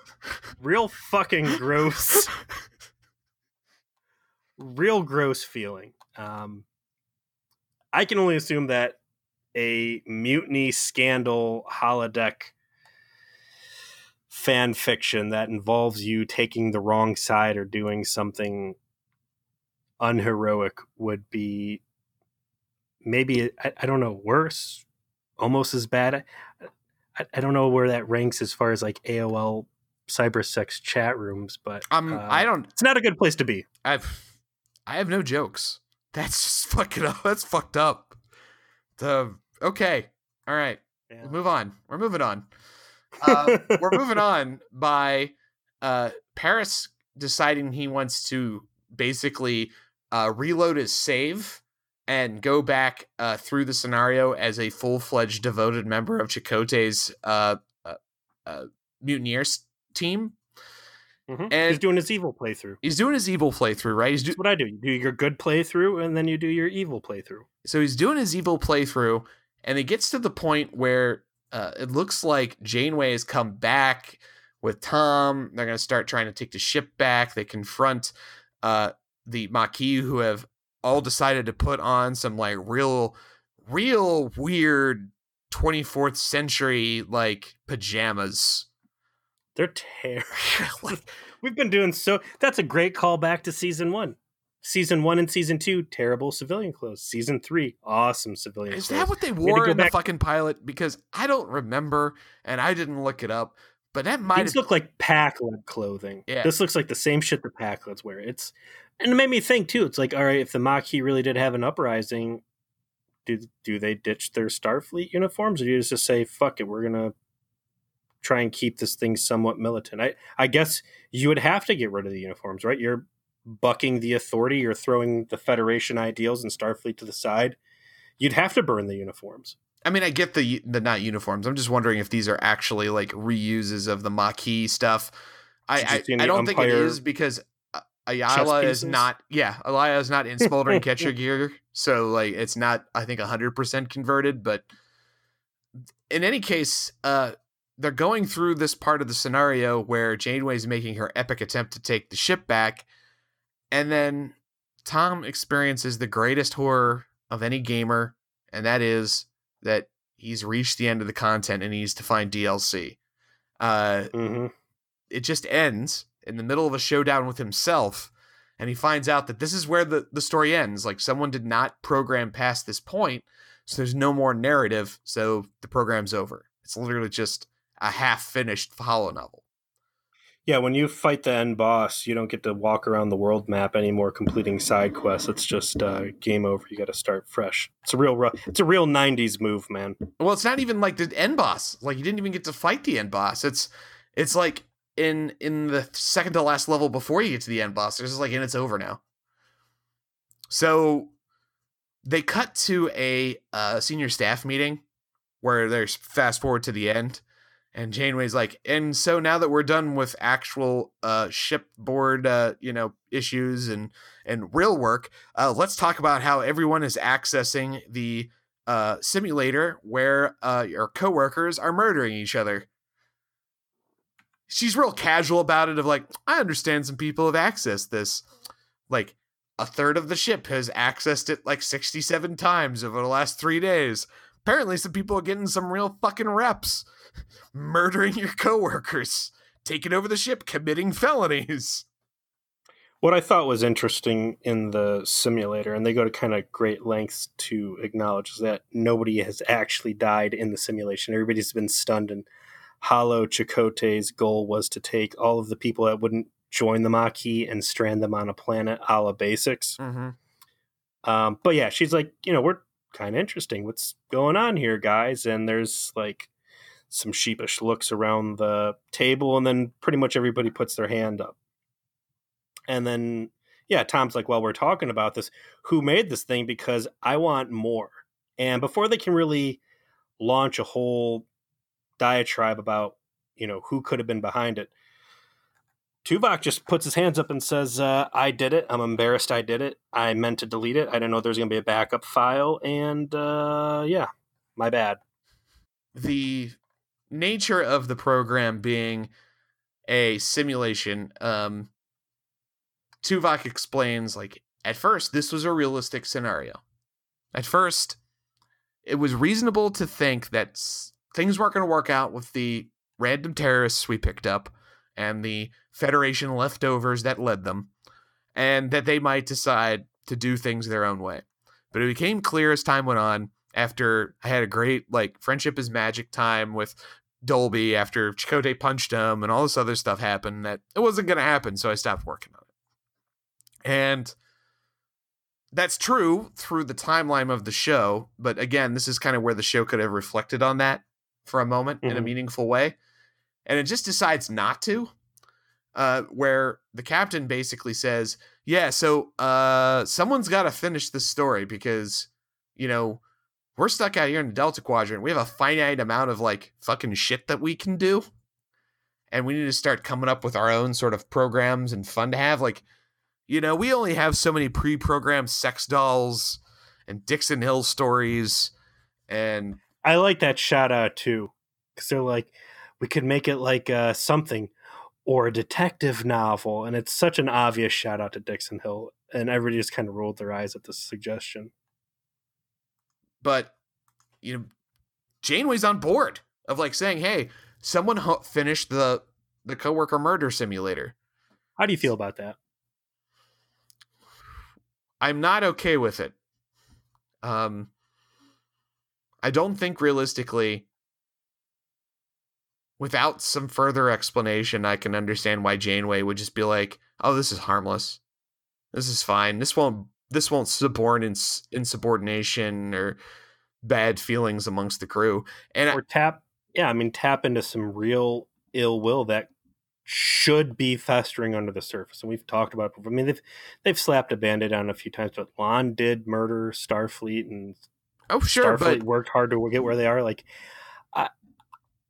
real fucking gross. real gross feeling. Um, I can only assume that a mutiny scandal holodeck fan fiction that involves you taking the wrong side or doing something unheroic would be maybe I, I don't know worse almost as bad I, I don't know where that ranks as far as like aol cybersex chat rooms but Um, uh, I don't. it's not a good place to be I've. I have no jokes. That's just fucking up. That's fucked up. The okay. All right. Yeah. Move on. We're moving on. Uh, we're moving on by uh, Paris deciding he wants to basically uh, reload his save and go back uh, through the scenario as a full fledged devoted member of Chakotay's uh, uh, uh, mutineers team. Mhm. And- he's doing his evil playthrough He's doing his evil playthrough, right? He's do- that's what i do you do your good playthrough and then you do your evil playthrough so he's doing his evil playthrough, and it gets to the point where uh, it looks like Janeway has come back with Tom. They're going to start trying to take the ship back. They confront uh, the Maquis, who have all decided to put on some like real, real weird 24th century like pajamas. They're terrible we've been doing so that's a great callback to season one season one and season two terrible civilian clothes season three awesome civilian Is clothes that what they wore in the fucking pilot? Because I don't remember, and I didn't look it up. But that might These have look like Pakled clothing. Yeah. This looks like the same shit the Pakleds wear. It's and it made me think too. It's like, all right, if the Maquis really did have an uprising, do do they ditch their Starfleet uniforms, or do you just say, fuck it, we're gonna try and keep this thing somewhat militant? I I guess you would have to get rid of the uniforms, right? You're bucking the authority, you're throwing the Federation ideals and Starfleet to the side. You'd have to burn the uniforms. I mean, I get the the not uniforms. I'm just wondering if these are actually like reuses of the Maquis stuff. I I, I don't think it is because uh, Ayala is not. Yeah, Ayala is not in smoldering catcher gear, so like it's not. I think 100 percent converted. But in any case, uh, they're going through this part of the scenario where Janeway's making her epic attempt to take the ship back, and then Tom experiences the greatest horror of any gamer, and that is that he's reached the end of the content and he needs to find DLC. Uh, hmm it just ends in the middle of a showdown with himself, and he finds out that this is where the, the story ends. Like someone did not program past this point, so there's no more narrative, so the program's over. It's literally just a half finished holo novel. Yeah, when you fight the end boss, you don't get to walk around the world map anymore, completing side quests. It's just uh, game over. You got to start fresh. It's a real, ru- it's a real '90s move, man. Well, it's not even like the end boss. Like you didn't even get to fight the end boss. It's It's like in in the second to last level before you get to the end boss. It's just like and it's over now. So they cut to a uh, senior staff meeting where there's fast forward to the end and Janeway's like, and so now that we're done with actual uh, shipboard, uh, you know, issues and and real work, uh, let's talk about how everyone is accessing the uh, simulator where uh, your coworkers are murdering each other. She's real casual about it. Of like, I understand some people have accessed this. Like, a third of the ship has accessed it like sixty-seven times over the last three days. Apparently, some people are getting some real fucking reps murdering your coworkers, taking over the ship, committing felonies. What I thought was interesting in the simulator, and they go to kind of great lengths to acknowledge, is that nobody has actually died in the simulation. Everybody's been stunned, and Holo Chakotay's goal was to take all of the people that wouldn't join the Maquis and strand them on a planet a la basics. Mm-hmm. Um, but yeah, she's like, you know, we're kind of interesting. What's going on here, guys? And there's like some sheepish looks around the table, and then pretty much everybody puts their hand up. And then, yeah, Tom's like, Well, we're talking about this. Who made this thing? Because I want more. And before they can really launch a whole diatribe about, you know, who could have been behind it, Tuvok just puts his hands up and says, uh, I did it. I'm embarrassed I did it. I meant to delete it. I didn't know there's going to be a backup file. And uh, yeah, my bad. The nature of the program being a simulation, um, Tuvok explains like at first this was a realistic scenario. At first, it was reasonable to think that things weren't going to work out with the random terrorists we picked up and the Federation leftovers that led them, and that they might decide to do things their own way. But it became clear as time went on after I had a great like friendship is magic time with Dalby after Chakotay punched him and all this other stuff happened that it wasn't going to happen, so I stopped working on it. And that's true through the timeline of the show, but again, this is kind of where the show could have reflected on that for a moment mm-hmm. in a mm-hmm. meaningful way. And it just decides not to. Uh, where the captain basically says, "Yeah, so uh, someone's got to finish this story because, you know, we're stuck out here in the Delta Quadrant. We have a finite amount of like fucking shit that we can do. And we need to start coming up with our own sort of programs and fun to have. Like, you know, we only have so many pre programmed sex dolls and Dixon Hill stories. And I like that shout out too. Because they're like, we could make it like uh, something or a detective novel. And it's such an obvious shout out to Dixon Hill. And everybody just kind of rolled their eyes at this suggestion. But you know, Janeway's on board of like saying, "Hey, someone ho- finished the the coworker murder simulator." How do you feel about that? I'm not okay with it. Um, I don't think realistically, without some further explanation, I can understand why Janeway would just be like, "Oh, this is harmless. This is fine. This won't this won't suborn ins- insubordination or bad feelings amongst the crew. And or tap, yeah, I mean, tap into some real ill will that should be festering under the surface. And we've talked about. I mean, they've they've slapped a band-aid on a few times, but Lon did murder Starfleet, and oh sure, Starfleet but... worked hard to get where they are. Like, I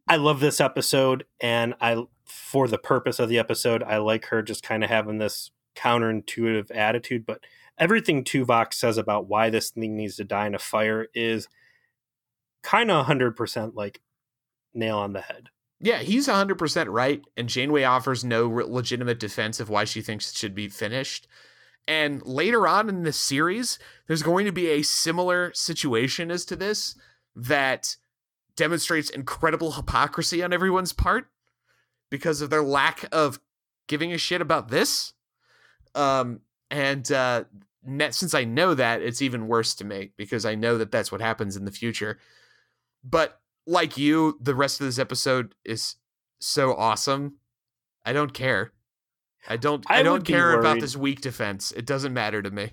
I love this episode, and I for the purpose of the episode, I like her just kind of having this counterintuitive attitude, but everything Tuvok says about why this thing needs to die in a fire is kind of 100% like nail on the head. Yeah, he's 100% right. And Janeway offers no legitimate defense of why she thinks it should be finished. And later on in the series, there's going to be a similar situation as to this that demonstrates incredible hypocrisy on everyone's part because of their lack of giving a shit about this. Um, and uh, since I know that, it's even worse to me because I know that that's what happens in the future. But like you, the rest of this episode is so awesome. I don't care. I don't. I, I don't care about this weak defense. It doesn't matter to me.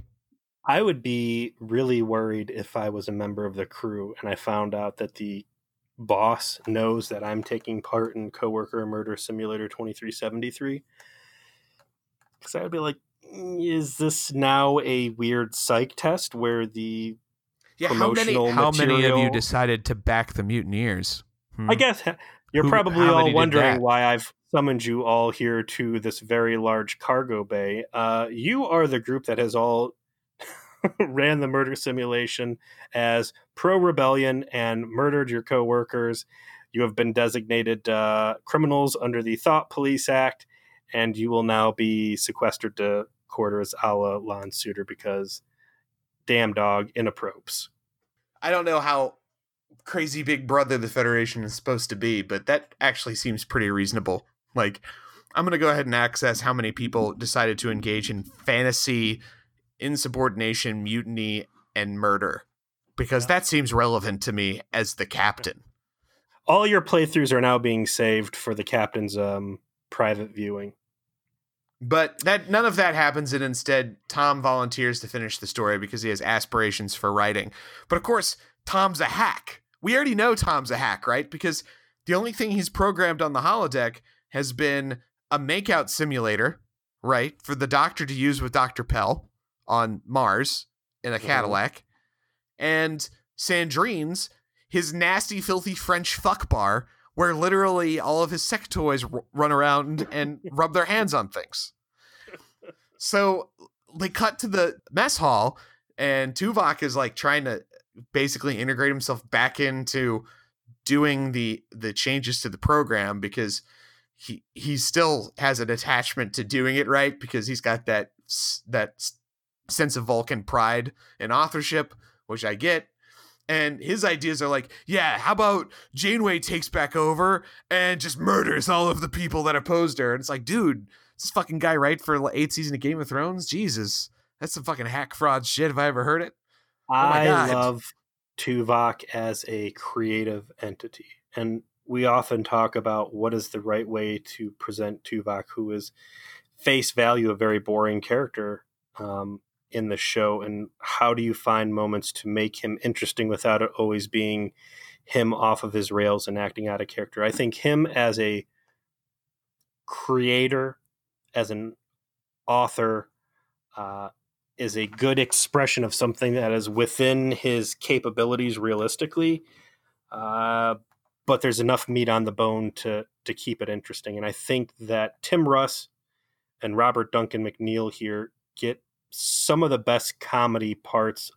I would be really worried if I was a member of the crew and I found out that the boss knows that I'm taking part in Coworker Murder Simulator 2373. Because I would be like, "Mm, is this now a weird psych test where the Yeah, how many promotional how many of you decided to back the mutineers? Hmm. I guess you're Who- probably all wondering why I've summoned you all here to this very large cargo bay. Uh, you are the group that has all ran the murder simulation as pro rebellion and murdered your coworkers. You have been designated uh, criminals under the Thought Police Act, and you will now be sequestered to quarters a la Lon Suder because, damn dog, inappropriate. I don't know how crazy big brother the Federation is supposed to be, but that actually seems pretty reasonable. Like, I'm going to go ahead and access how many people decided to engage in fantasy, insubordination, mutiny, and murder, because that seems relevant to me as the captain. all your playthroughs are now being saved for the captain's um, private viewing. But that none of that happens, and instead Tom volunteers to finish the story because he has aspirations for writing. But of course, Tom's a hack. We already know Tom's a hack, right? Because the only thing he's programmed on the holodeck has been a makeout simulator, right, for the doctor to use with Dr. Pel on Mars in a Mhm. Cadillac, and Sandrine's his nasty, filthy French fuck bar where literally all of his sex toys r- run around and rub their hands on things. So they cut to the mess hall, and Tuvok is like trying to basically integrate himself back into doing the the changes to the program because he he still has an attachment to doing it right because he's got that that sense of Vulcan pride and authorship, which I get. And his ideas are like, yeah, how about Janeway takes back over and just murders all of the people that opposed her? And it's like, dude, this fucking guy right for the eighth season of Game of Thrones? Jesus, that's some fucking hack fraud shit. Have I ever heard it? my I God. love Tuvok as a creative entity. And we often talk about what is the right way to present Tuvok, who is face value a very boring character um, in the show, and how do you find moments to make him interesting without it always being him off of his rails and acting out of character? I think him as a creator, as an author, uh, is a good expression of something that is within his capabilities realistically. Uh, but there's enough meat on the bone to to keep it interesting. And I think that Tim Russ and Robert Duncan McNeill here get some of the best comedy parts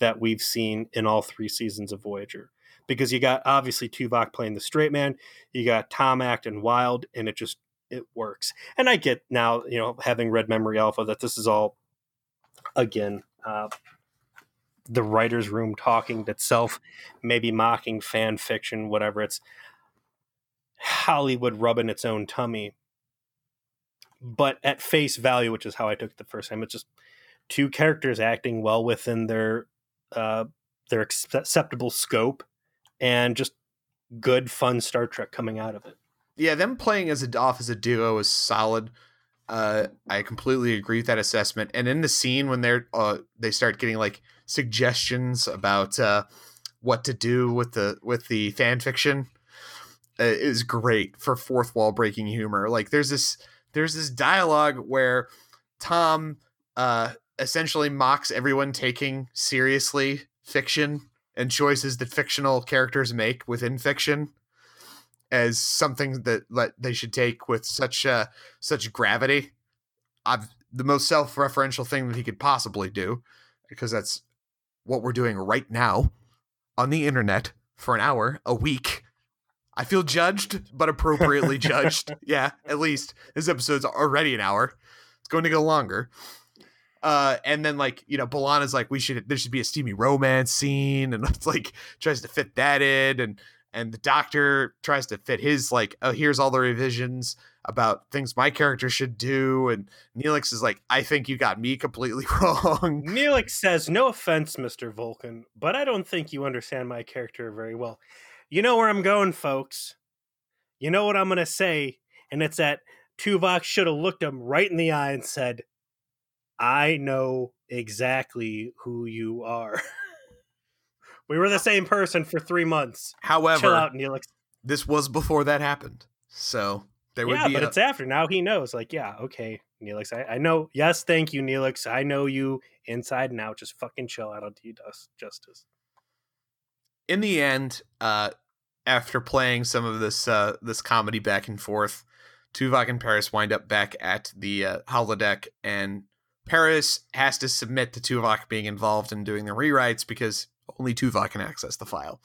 that we've seen in all three seasons of Voyager. Because you got obviously Tuvok playing the straight man, you got Tom Act and wild, and it just it works. And I get now, you know, having read Memory Alpha, that this is all again uh, the writers' room talking to itself, maybe mocking fan fiction, whatever. It's Hollywood rubbing its own tummy. But at face value, which is how I took it the first time, it's just two characters acting well within their uh, their acceptable scope, and just good, fun Star Trek coming out of it. Yeah, them playing as a off as a duo is solid. Uh, I completely agree with that assessment. And in the scene when they're uh, they start getting like suggestions about uh, what to do with the with the fan fiction, uh, is great for fourth wall breaking humor. Like there's this there's this dialogue where Tom uh, essentially mocks everyone taking seriously fiction and choices that fictional characters make within fiction as something that let they should take with such uh such gravity. I've the most self-referential thing that he could possibly do because that's what we're doing right now on the internet for an hour a week. I feel judged, but appropriately judged. Yeah, at least this episode's already an hour. It's going to go longer. Uh, and then like you know, B'Elanna's like we should there should be a steamy romance scene, and it's like tries to fit that in, and and the doctor tries to fit his like oh here's all the revisions about things my character should do, and Neelix is like I think you got me completely wrong. Neelix says, No offense, Mr. Vulcan, but I don't think you understand my character very well. You know where I'm going, folks. You know what I'm to say, and it's that Tuvok should have looked him right in the eye and said, I know exactly who you are. We were the same person for three months. However, Chill out, Neelix. this was before that happened. So there would Yeah, be but a- it's after. Now he knows. Like, yeah, okay, Neelix. I, I know. Yes, thank you, Neelix. I know you inside and out. Just fucking chill out. I'll do you dust justice. in the end, uh, after playing some of this uh, this comedy back and forth, Tuvok and Paris wind up back at the uh, holodeck, and Paris has to submit to Tuvok being involved in doing the rewrites because only Tuvok can access the file.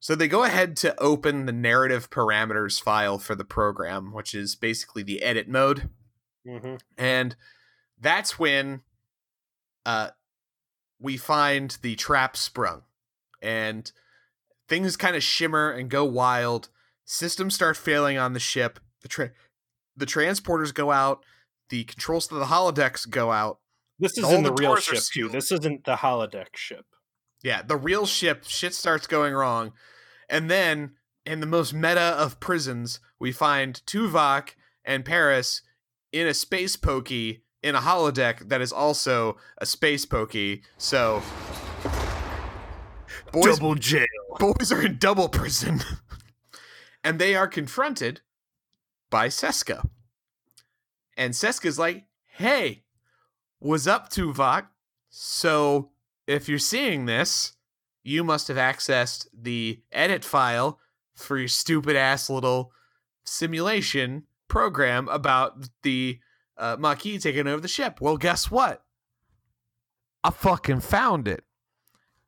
So they go ahead to open the narrative parameters file for the program, which is basically the edit mode. Mm-hmm. And that's when uh, we find the trap sprung. And things kind of shimmer and go wild. Systems start failing on the ship. The, tra- the transporters go out. The controls to the holodecks go out. This is in the the, real ship too. This isn't the holodeck ship. Yeah, the real ship, shit starts going wrong. And then, in the most meta of prisons, we find Tuvok and Paris in a space pokey in a holodeck that is also a space pokey. So, boys, jail. boys are in double prison. and they are confronted by Seska. And Seska's like, hey, what's up, to Tuvok? So, if you're seeing this, you must have accessed the edit file for your stupid ass little simulation program about the uh, Maquis taking over the ship. Well, guess what? I fucking found it.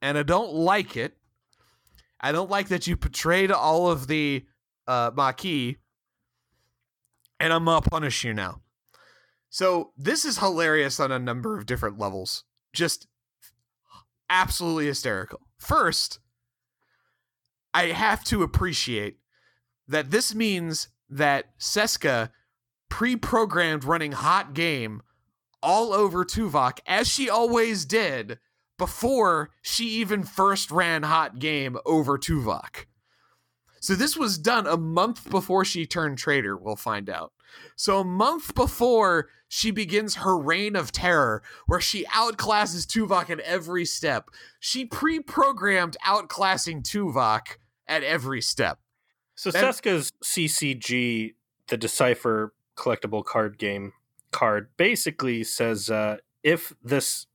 And I don't like it. I don't like that you betrayed all of the uh, Maquis. And I'm gonna punish you now. So this is hilarious on a number of different levels. Just absolutely hysterical. First, I have to appreciate that this means that Seska pre-programmed running hot game all over Tuvok as she always did before she even first ran hot game over Tuvok. So this was done a month before she turned traitor, we'll find out. So a month before she begins her reign of terror, where she outclasses Tuvok at every step, she pre-programmed outclassing Tuvok at every step. So That- Seska's CCG, the Decipher collectible card game card, basically says uh, if this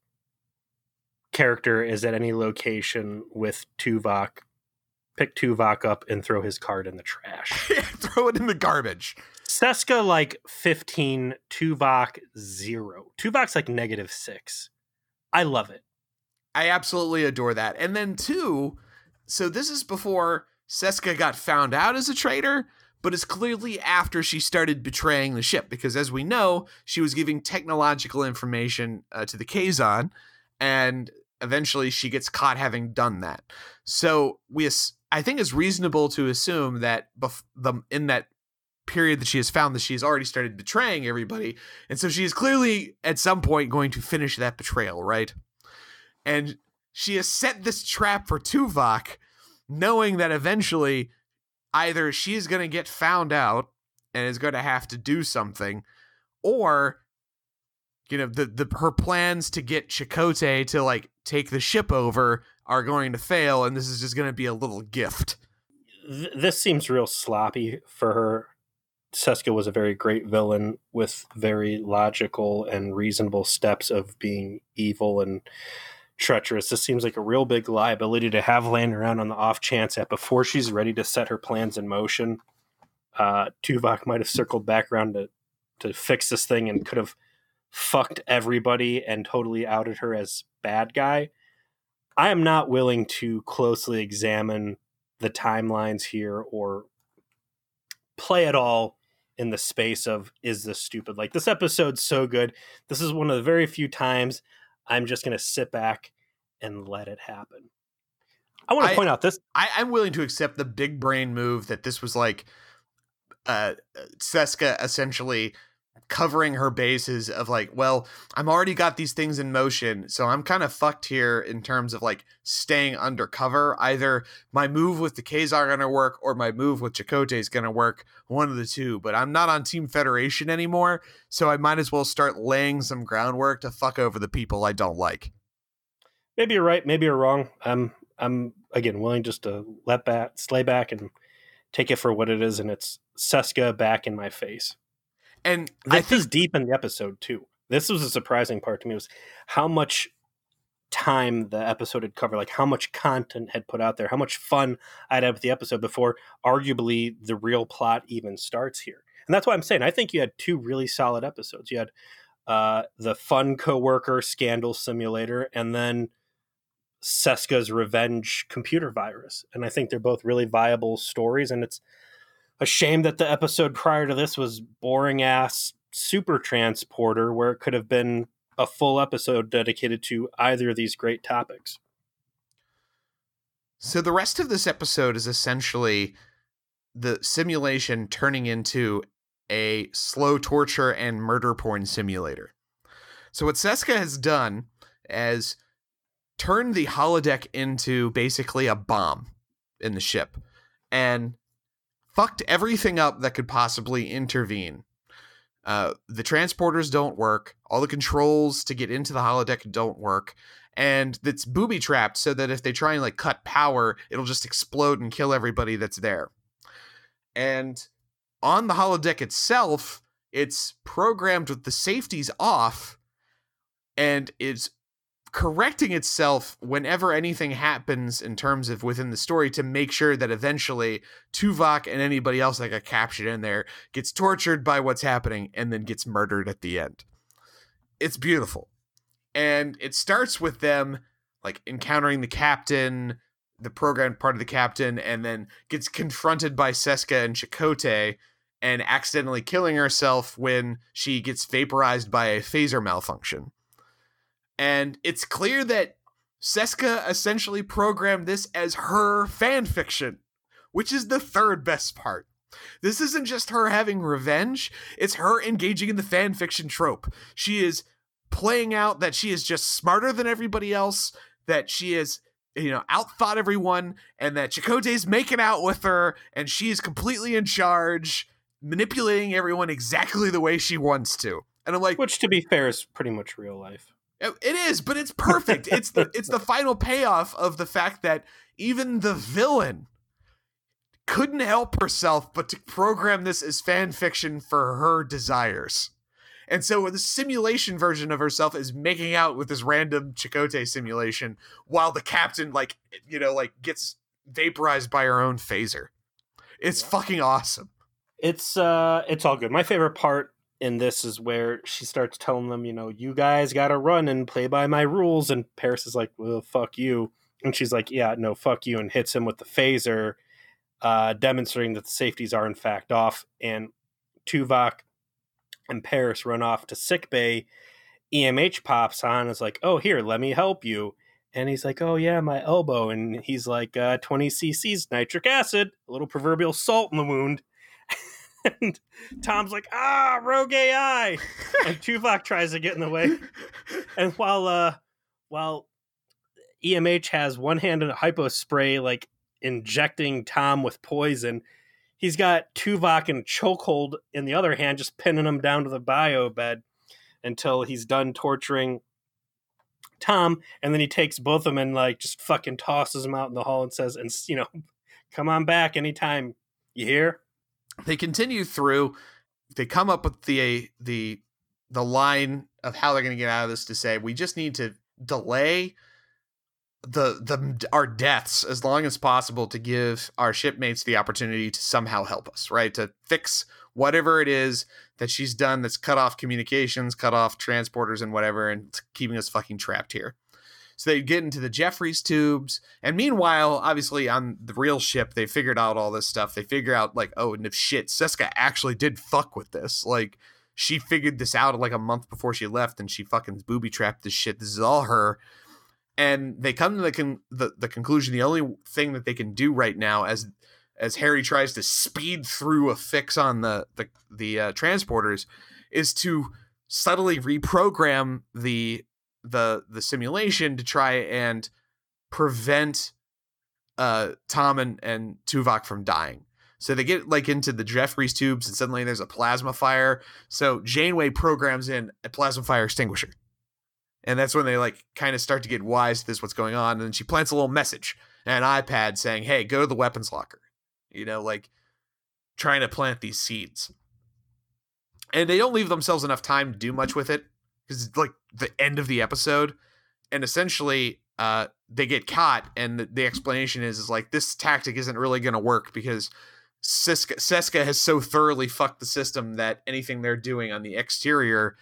character is at any location with Tuvok, pick Tuvok up and throw his card in the trash. Throw it in the garbage. Seska like 15, Tuvok 0. Tuvok's like negative 6. I love it. I absolutely adore that. And then two, so this is before Seska got found out as a traitor, but it's clearly after she started betraying the ship because as we know, she was giving technological information uh, to the Kazon and eventually she gets caught having done that. So we as- I think it's reasonable to assume that bef- the in that period that she has found that she has already started betraying everybody and so she is clearly at some point going to finish that betrayal, right? and she has set this trap for Tuvok, knowing that eventually either she's going to get found out and is going to have to do something, or you know the the her plans to get Chakotay to like take the ship over are going to fail, and this is just going to be a little gift. This seems real sloppy for her. Seska was a very great villain with very logical and reasonable steps of being evil and treacherous. This seems like a real big liability to have laying around on the off chance that before she's ready to set her plans in motion, uh, Tuvok might have circled back around to, to fix this thing and could have fucked everybody and totally outed her as bad guy. I am not willing to closely examine the timelines here or play it all in the space of is this stupid like this episode's so good this is one of the very few times i'm just going to sit back and let it happen i want I- to point out this I, I'm willing to accept the big brain move that this was like uh Seska essentially covering her bases of like, well, I'm already got these things in motion, so I'm kind of fucked here in terms of like staying undercover. Either my move with the Kazar gonna work or my move with Chakotay is gonna work, one of the two. But I'm not on Team Federation anymore, so I might as well start laying some groundwork to fuck over the people I don't like. maybe you're right maybe you're wrong I'm I'm again willing just to let back, slay back, and take it for what it is, and it's Seska back in my face. And this I think is deep in the episode too. This was a surprising part to me was how much time the episode had covered, like how much content had put out there, how much fun I'd had with the episode before arguably the real plot even starts here. And that's why I'm saying I think you had two really solid episodes. You had uh, the fun coworker scandal simulator, and then Seska's revenge computer virus. And I think they're both really viable stories. And it's a shame that the episode prior to this was boring ass super transporter, where it could have been a full episode dedicated to either of these great topics. So the rest of this episode is essentially the simulation turning into a slow torture and murder porn simulator. So what Seska has done is turned the holodeck into basically a bomb in the ship and fucked everything up that could possibly intervene. Uh, the transporters don't work. All the controls to get into the holodeck don't work. And it's booby trapped so that if they try and like cut power, it'll just explode and kill everybody that's there. And on the holodeck itself, it's programmed with the safeties off and it's correcting itself whenever anything happens in terms of within the story to make sure that eventually Tuvok and anybody else that got captured in there gets tortured by what's happening and then gets murdered at the end. It's beautiful. And it starts with them like encountering the captain, the programmed part of the captain, and then gets confronted by Seska and Chakotay and accidentally killing herself when she gets vaporized by a phaser malfunction and it's clear that Seska essentially programmed this as her fan fiction, which is the third best part. This isn't just her having revenge, it's her engaging in the fan fiction trope. She is playing out that she is just smarter than everybody else, that she is you know, outthought everyone, and that Chakotay's making out with her, and she is completely in charge, manipulating everyone exactly the way she wants to. And I'm like, which to be fair is pretty much real life. It is, but it's perfect. it's the it's the final payoff of the fact that even the villain couldn't help herself but to program this as fan fiction for her desires. And so the simulation version of herself is making out with this random Chakotay simulation while the captain like you know like gets vaporized by her own phaser. It's yeah. fucking awesome. It's uh it's all good. My favorite part and this is where she starts telling them, you know, you guys got to run and play by my rules. And Paris is like, well, fuck you. And she's like, yeah, no, fuck you, and hits him with the phaser, uh, demonstrating that the safeties are in fact off. And Tuvok and Paris run off to sick bay. EMH pops on, and is like, oh, here, let me help you. And he's like, oh, yeah, my elbow. And he's like, uh, 20 cc's nitric acid, a little proverbial salt in the wound and Tom's like, ah, rogue AI, and Tuvok tries to get in the way. And while uh, while EMH has one hand in a hypo spray, like injecting Tom with poison, he's got Tuvok in chokehold in the other hand, just pinning him down to the bio bed until he's done torturing Tom, and then he takes both of them and like just fucking tosses them out in the hall and says, "And you know, come on back anytime." You hear? They continue through. They come up with the the the line of how they're going to get out of this to say we just need to delay the the our deaths as long as possible to give our shipmates the opportunity to somehow help us, right? To fix whatever it is that she's done that's cut off communications, cut off transporters and whatever and keeping us fucking trapped here. So they get into the Jefferies tubes. And meanwhile, obviously on the real ship, they figured out all this stuff. They figure out like, oh, and if shit, Seska actually did fuck with this. Like she figured this out like a month before she left and she fucking booby trapped this shit. This is all her. And they come to the, con- the the conclusion the only thing that they can do right now as as Harry tries to speed through a fix on the the the uh, transporters is to subtly reprogram the the the simulation to try and prevent uh Tom and, and Tuvok from dying. So they get like into the Jefferies tubes and suddenly there's a plasma fire. So Janeway programs in a plasma fire extinguisher. And that's when they like kind of start to get wise to this what's going on. And then she plants a little message an iPad saying, Hey, go to the weapons locker. You know, like trying to plant these seeds. And they don't leave themselves enough time to do much with it because it's like the end of the episode. And essentially, uh, they get caught, and the, the explanation is is like this tactic isn't really going to work because Siska, Seska has so thoroughly fucked the system that anything they're doing on the exterior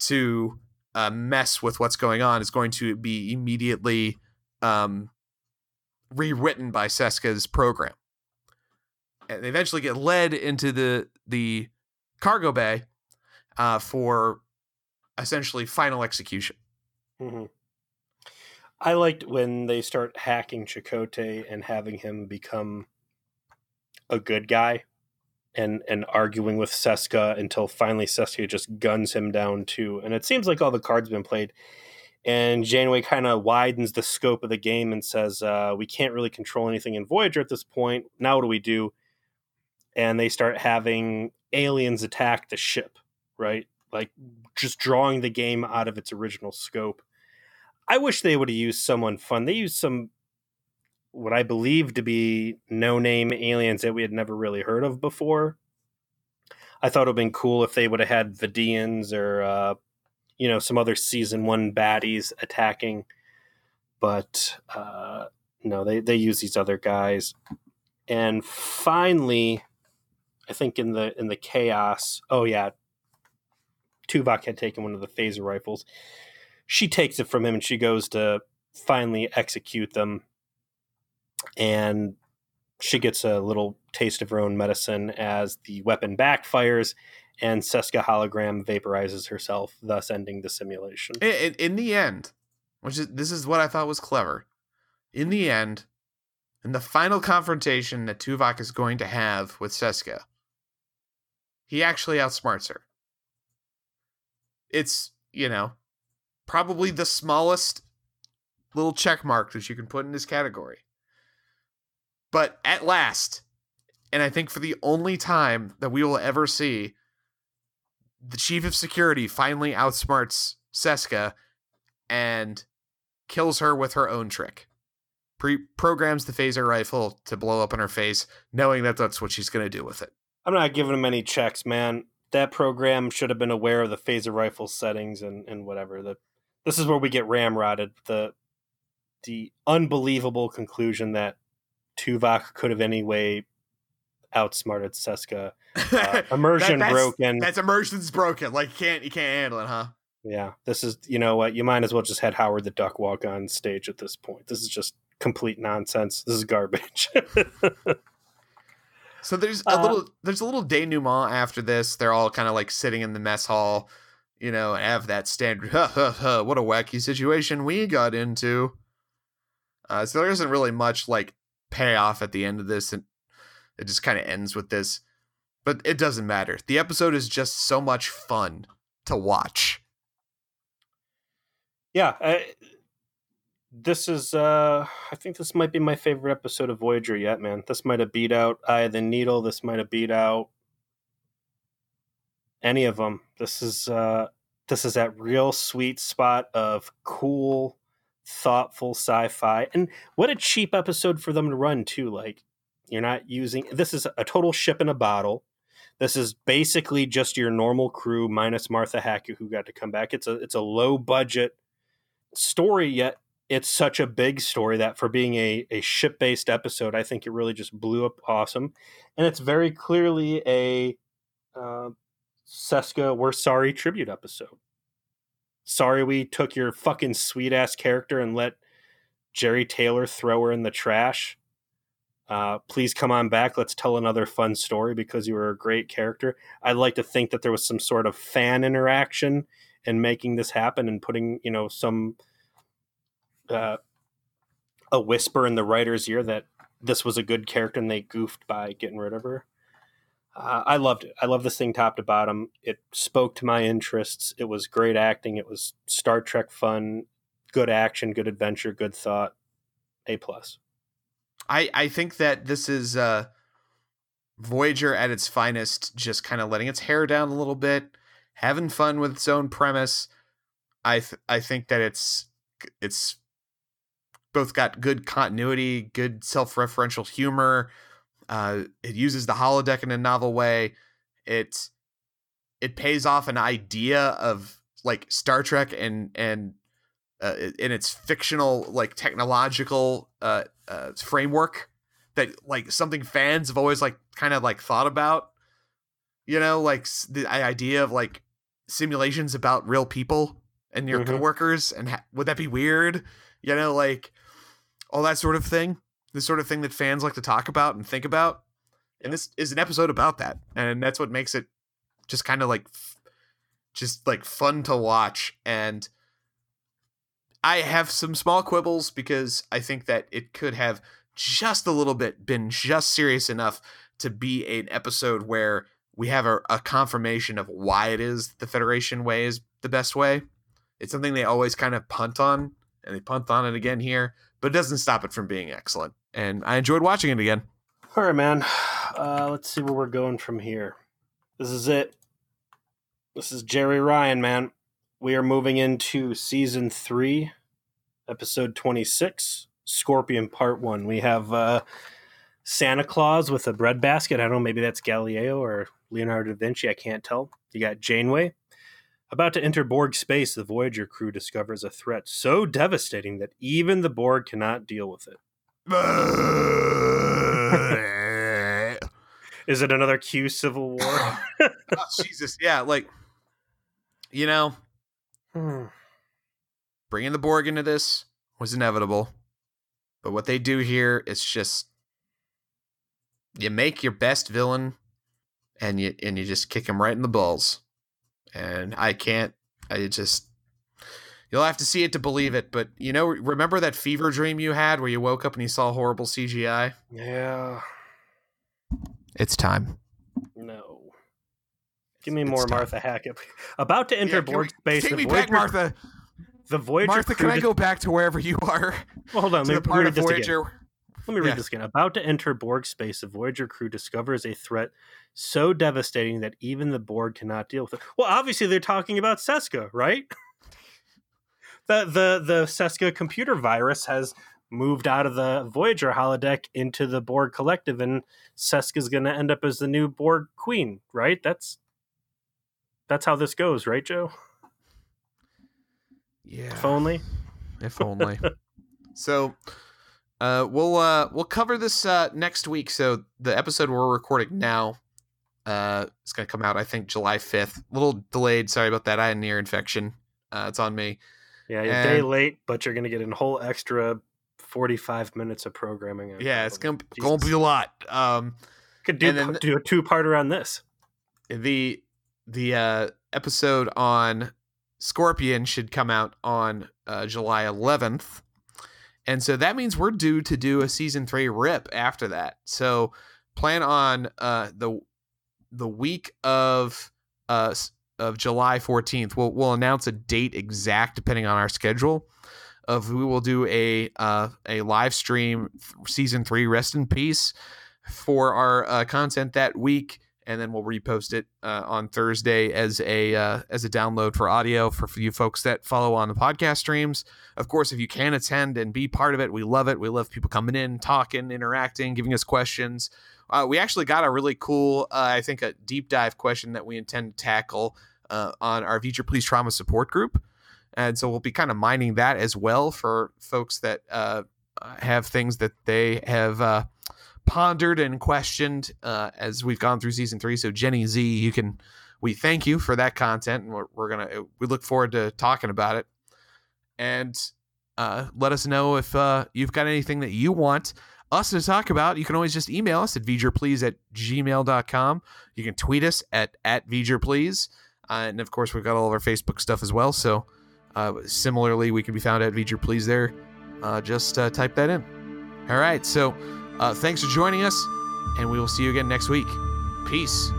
to uh, mess with what's going on is going to be immediately um, rewritten by Seska's program. And they eventually get led into the the cargo bay uh, for essentially final execution. Mm-hmm. I liked when they start hacking Chakotay and having him become a good guy and and arguing with Seska until finally Seska just guns him down too. And it seems like all the cards been played. And Janeway kind of widens the scope of the game and says, uh, "We can't really control anything in Voyager at this point. Now what do we do?" And they start having aliens attack the ship, right? Like just drawing the game out of its original scope. I wish they would have used someone fun. They used some what I believe to be no name aliens that we had never really heard of before. I thought it would have been cool if they would have had Vidians or, uh, you know, some other season one baddies attacking. But uh, no, they, they use these other guys. And finally, I think in the in the chaos, oh yeah, Tuvok had taken one of the phaser rifles. She takes it from him and she goes to finally execute them and she gets a little taste of her own medicine as the weapon backfires and Seska hologram vaporizes herself, thus ending the simulation. In, in, the end, which is this is what I thought was clever. In the end, in the final confrontation that Tuvok is going to have with Seska, he actually outsmarts her. It's, you know, probably the smallest little check mark that you can put in this category. But at last, and I think for the only time that we will ever see, the chief of security finally outsmarts Seska and kills her with her own trick. Pre- programs the phaser rifle to blow up in her face, knowing that that's what she's going to do with it. I'm not giving him any checks, man. That program should have been aware of the phaser rifle settings and, and whatever. The, this is where we get ramrodded. The the unbelievable conclusion that Tuvok could have anyway outsmarted Seska. Uh, immersion that, that's, broken. That's immersion's broken. Like you can't you can't handle it, huh? Yeah, this is you know what you might as well just had Howard the Duck walk on stage at this point. This is just complete nonsense. This is garbage. so there's a uh, little there's a little denouement after this. They're all kind of like sitting in the mess hall, you know, have that standard. what a wacky situation we got into. Uh, so there isn't really much like payoff at the end of this and it just kind of ends with this but it doesn't matter the episode is just so much fun to watch yeah I, this is uh i think this might be my favorite episode of voyager yet man. This might have beat out eye the needle. This might have beat out any of them this is uh this is that real sweet spot of cool thoughtful sci-fi. And what a cheap episode for them to run too. Like you're not using this is a total ship in a bottle. This is basically just your normal crew minus martha hackett who got to come back. It's a it's a low budget story yet it's such a big story that for being a, a ship based episode i think it really just blew up awesome and it's very clearly a uh, seska we're sorry tribute episode sorry we took your fucking sweet ass character and let Jeri Taylor throw her in the trash. Uh, please come on back. Let's tell another fun story because you were a great character. I'd like to think that there was some sort of fan interaction in making this happen and putting, you know, some uh, a whisper in the writer's ear that this was a good character and they goofed by getting rid of her. Uh, I loved it. I love this thing top to bottom. It spoke to my interests. It was great acting. It was Star Trek fun, good action, good adventure, good thought. A plus. I I think that this is uh, Voyager at its finest, just kind of letting its hair down a little bit, having fun with its own premise, I th- I think that it's it's both got good continuity, good self-referential humor. Uh, it uses the holodeck in a novel way. It it pays off an idea of like Star Trek and and uh, in its fictional like technological uh, uh, framework that like something fans have always like kind of like thought about. You know, like the idea of like simulations about real people and your Mhm. coworkers, and ha- would that be weird? You know, like all that sort of thing. The sort of thing that fans like to talk about and think about. And this is an episode about that, and that's what makes it just kind of like, just like fun to watch. And I have some small quibbles because I think that it could have just a little bit been just serious enough to be an episode where we have a, a confirmation of why it is the Federation way is the best way. It's something they always kind of punt on, and they punt on it again here, but it doesn't stop it from being excellent. And I enjoyed watching it again. All right, man. Uh, let's see where we're going from here. This is it. This is Jeri Ryan, man. We are moving into season three, episode 26, Scorpion Part One. We have uh, Santa Claus with a breadbasket. I don't know, maybe that's Galileo or Leonardo da Vinci. I can't tell. You got Janeway. About to enter Borg space, the Voyager crew discovers a threat so devastating that even the Borg cannot deal with it. Is it another Q Civil War? oh, Jesus, yeah, like you know, Hmm. bringing the Borg into this was inevitable. But what they do here is just you make your best villain and you and you just kick him right in the balls. And I can't I just you'll have to see it to believe it, but you know remember that fever dream you had where you woke up and you saw horrible CGI? yeah. It's time. No. Give me It's more time. Martha Hackett. About to enter Yeah, Borg space. Take me Voyager, back, Martha. The Voyager Martha, can I go back to wherever you are? Well, hold on. Let me, part read of this again. Let me read Yeah. this again. About to enter Borg space, the Voyager crew discovers a threat so devastating that even the Borg cannot deal with it. Well, obviously they're talking about Seska, right? the the the Seska computer virus has moved out of the Voyager holodeck into the Borg collective, and Seska's going to end up as the new Borg queen, right? That's that's how this goes, right, Joe? Yeah. If only. If only. so uh we'll uh we'll cover this uh next week. So the episode we're recording now uh is gonna come out I think July fifth. A little delayed, sorry about that. I had an ear infection. Uh it's on me. Yeah, you're a day late, but you're going to get a whole extra 45 minutes of programming. Yeah, it's gonna Jesus. be a lot. Um Could do, then- do a two parter on this. the the uh episode on Scorpion should come out on uh July eleventh. And so that means we're due to do a season three rip after that. So plan on uh the the week of uh of July 14th. We'll we'll announce a date exact depending on our schedule. Of we will do a uh a live stream season three rest in peace for our uh, content that week and then we'll repost it uh, on Thursday as a uh, as a download for audio for, for you folks that follow on the podcast streams. Of course, if you can attend and be part of it, we love it. We love people coming in, talking, interacting, giving us questions. Uh, we actually got a really cool, uh, I think, a deep dive question that we intend to tackle uh, on our Future Please Trauma Support group, and so we'll be kind of mining that as well for folks that uh, have things that they have. Uh, pondered and questioned uh, as we've gone through season three. So Jenny Z, you can we thank you for that content, and we're, we're gonna we look forward to talking about it. And let us know if you've got anything that you want us to talk about. You can always just email us at please at gmail.com. You can tweet us at at please, uh, and of course we've got all of our Facebook stuff as well. So uh, similarly, we can be found at please there. Uh, just uh, type that in. All right, so. Uh, thanks for joining us, and we will see you again next week. Peace.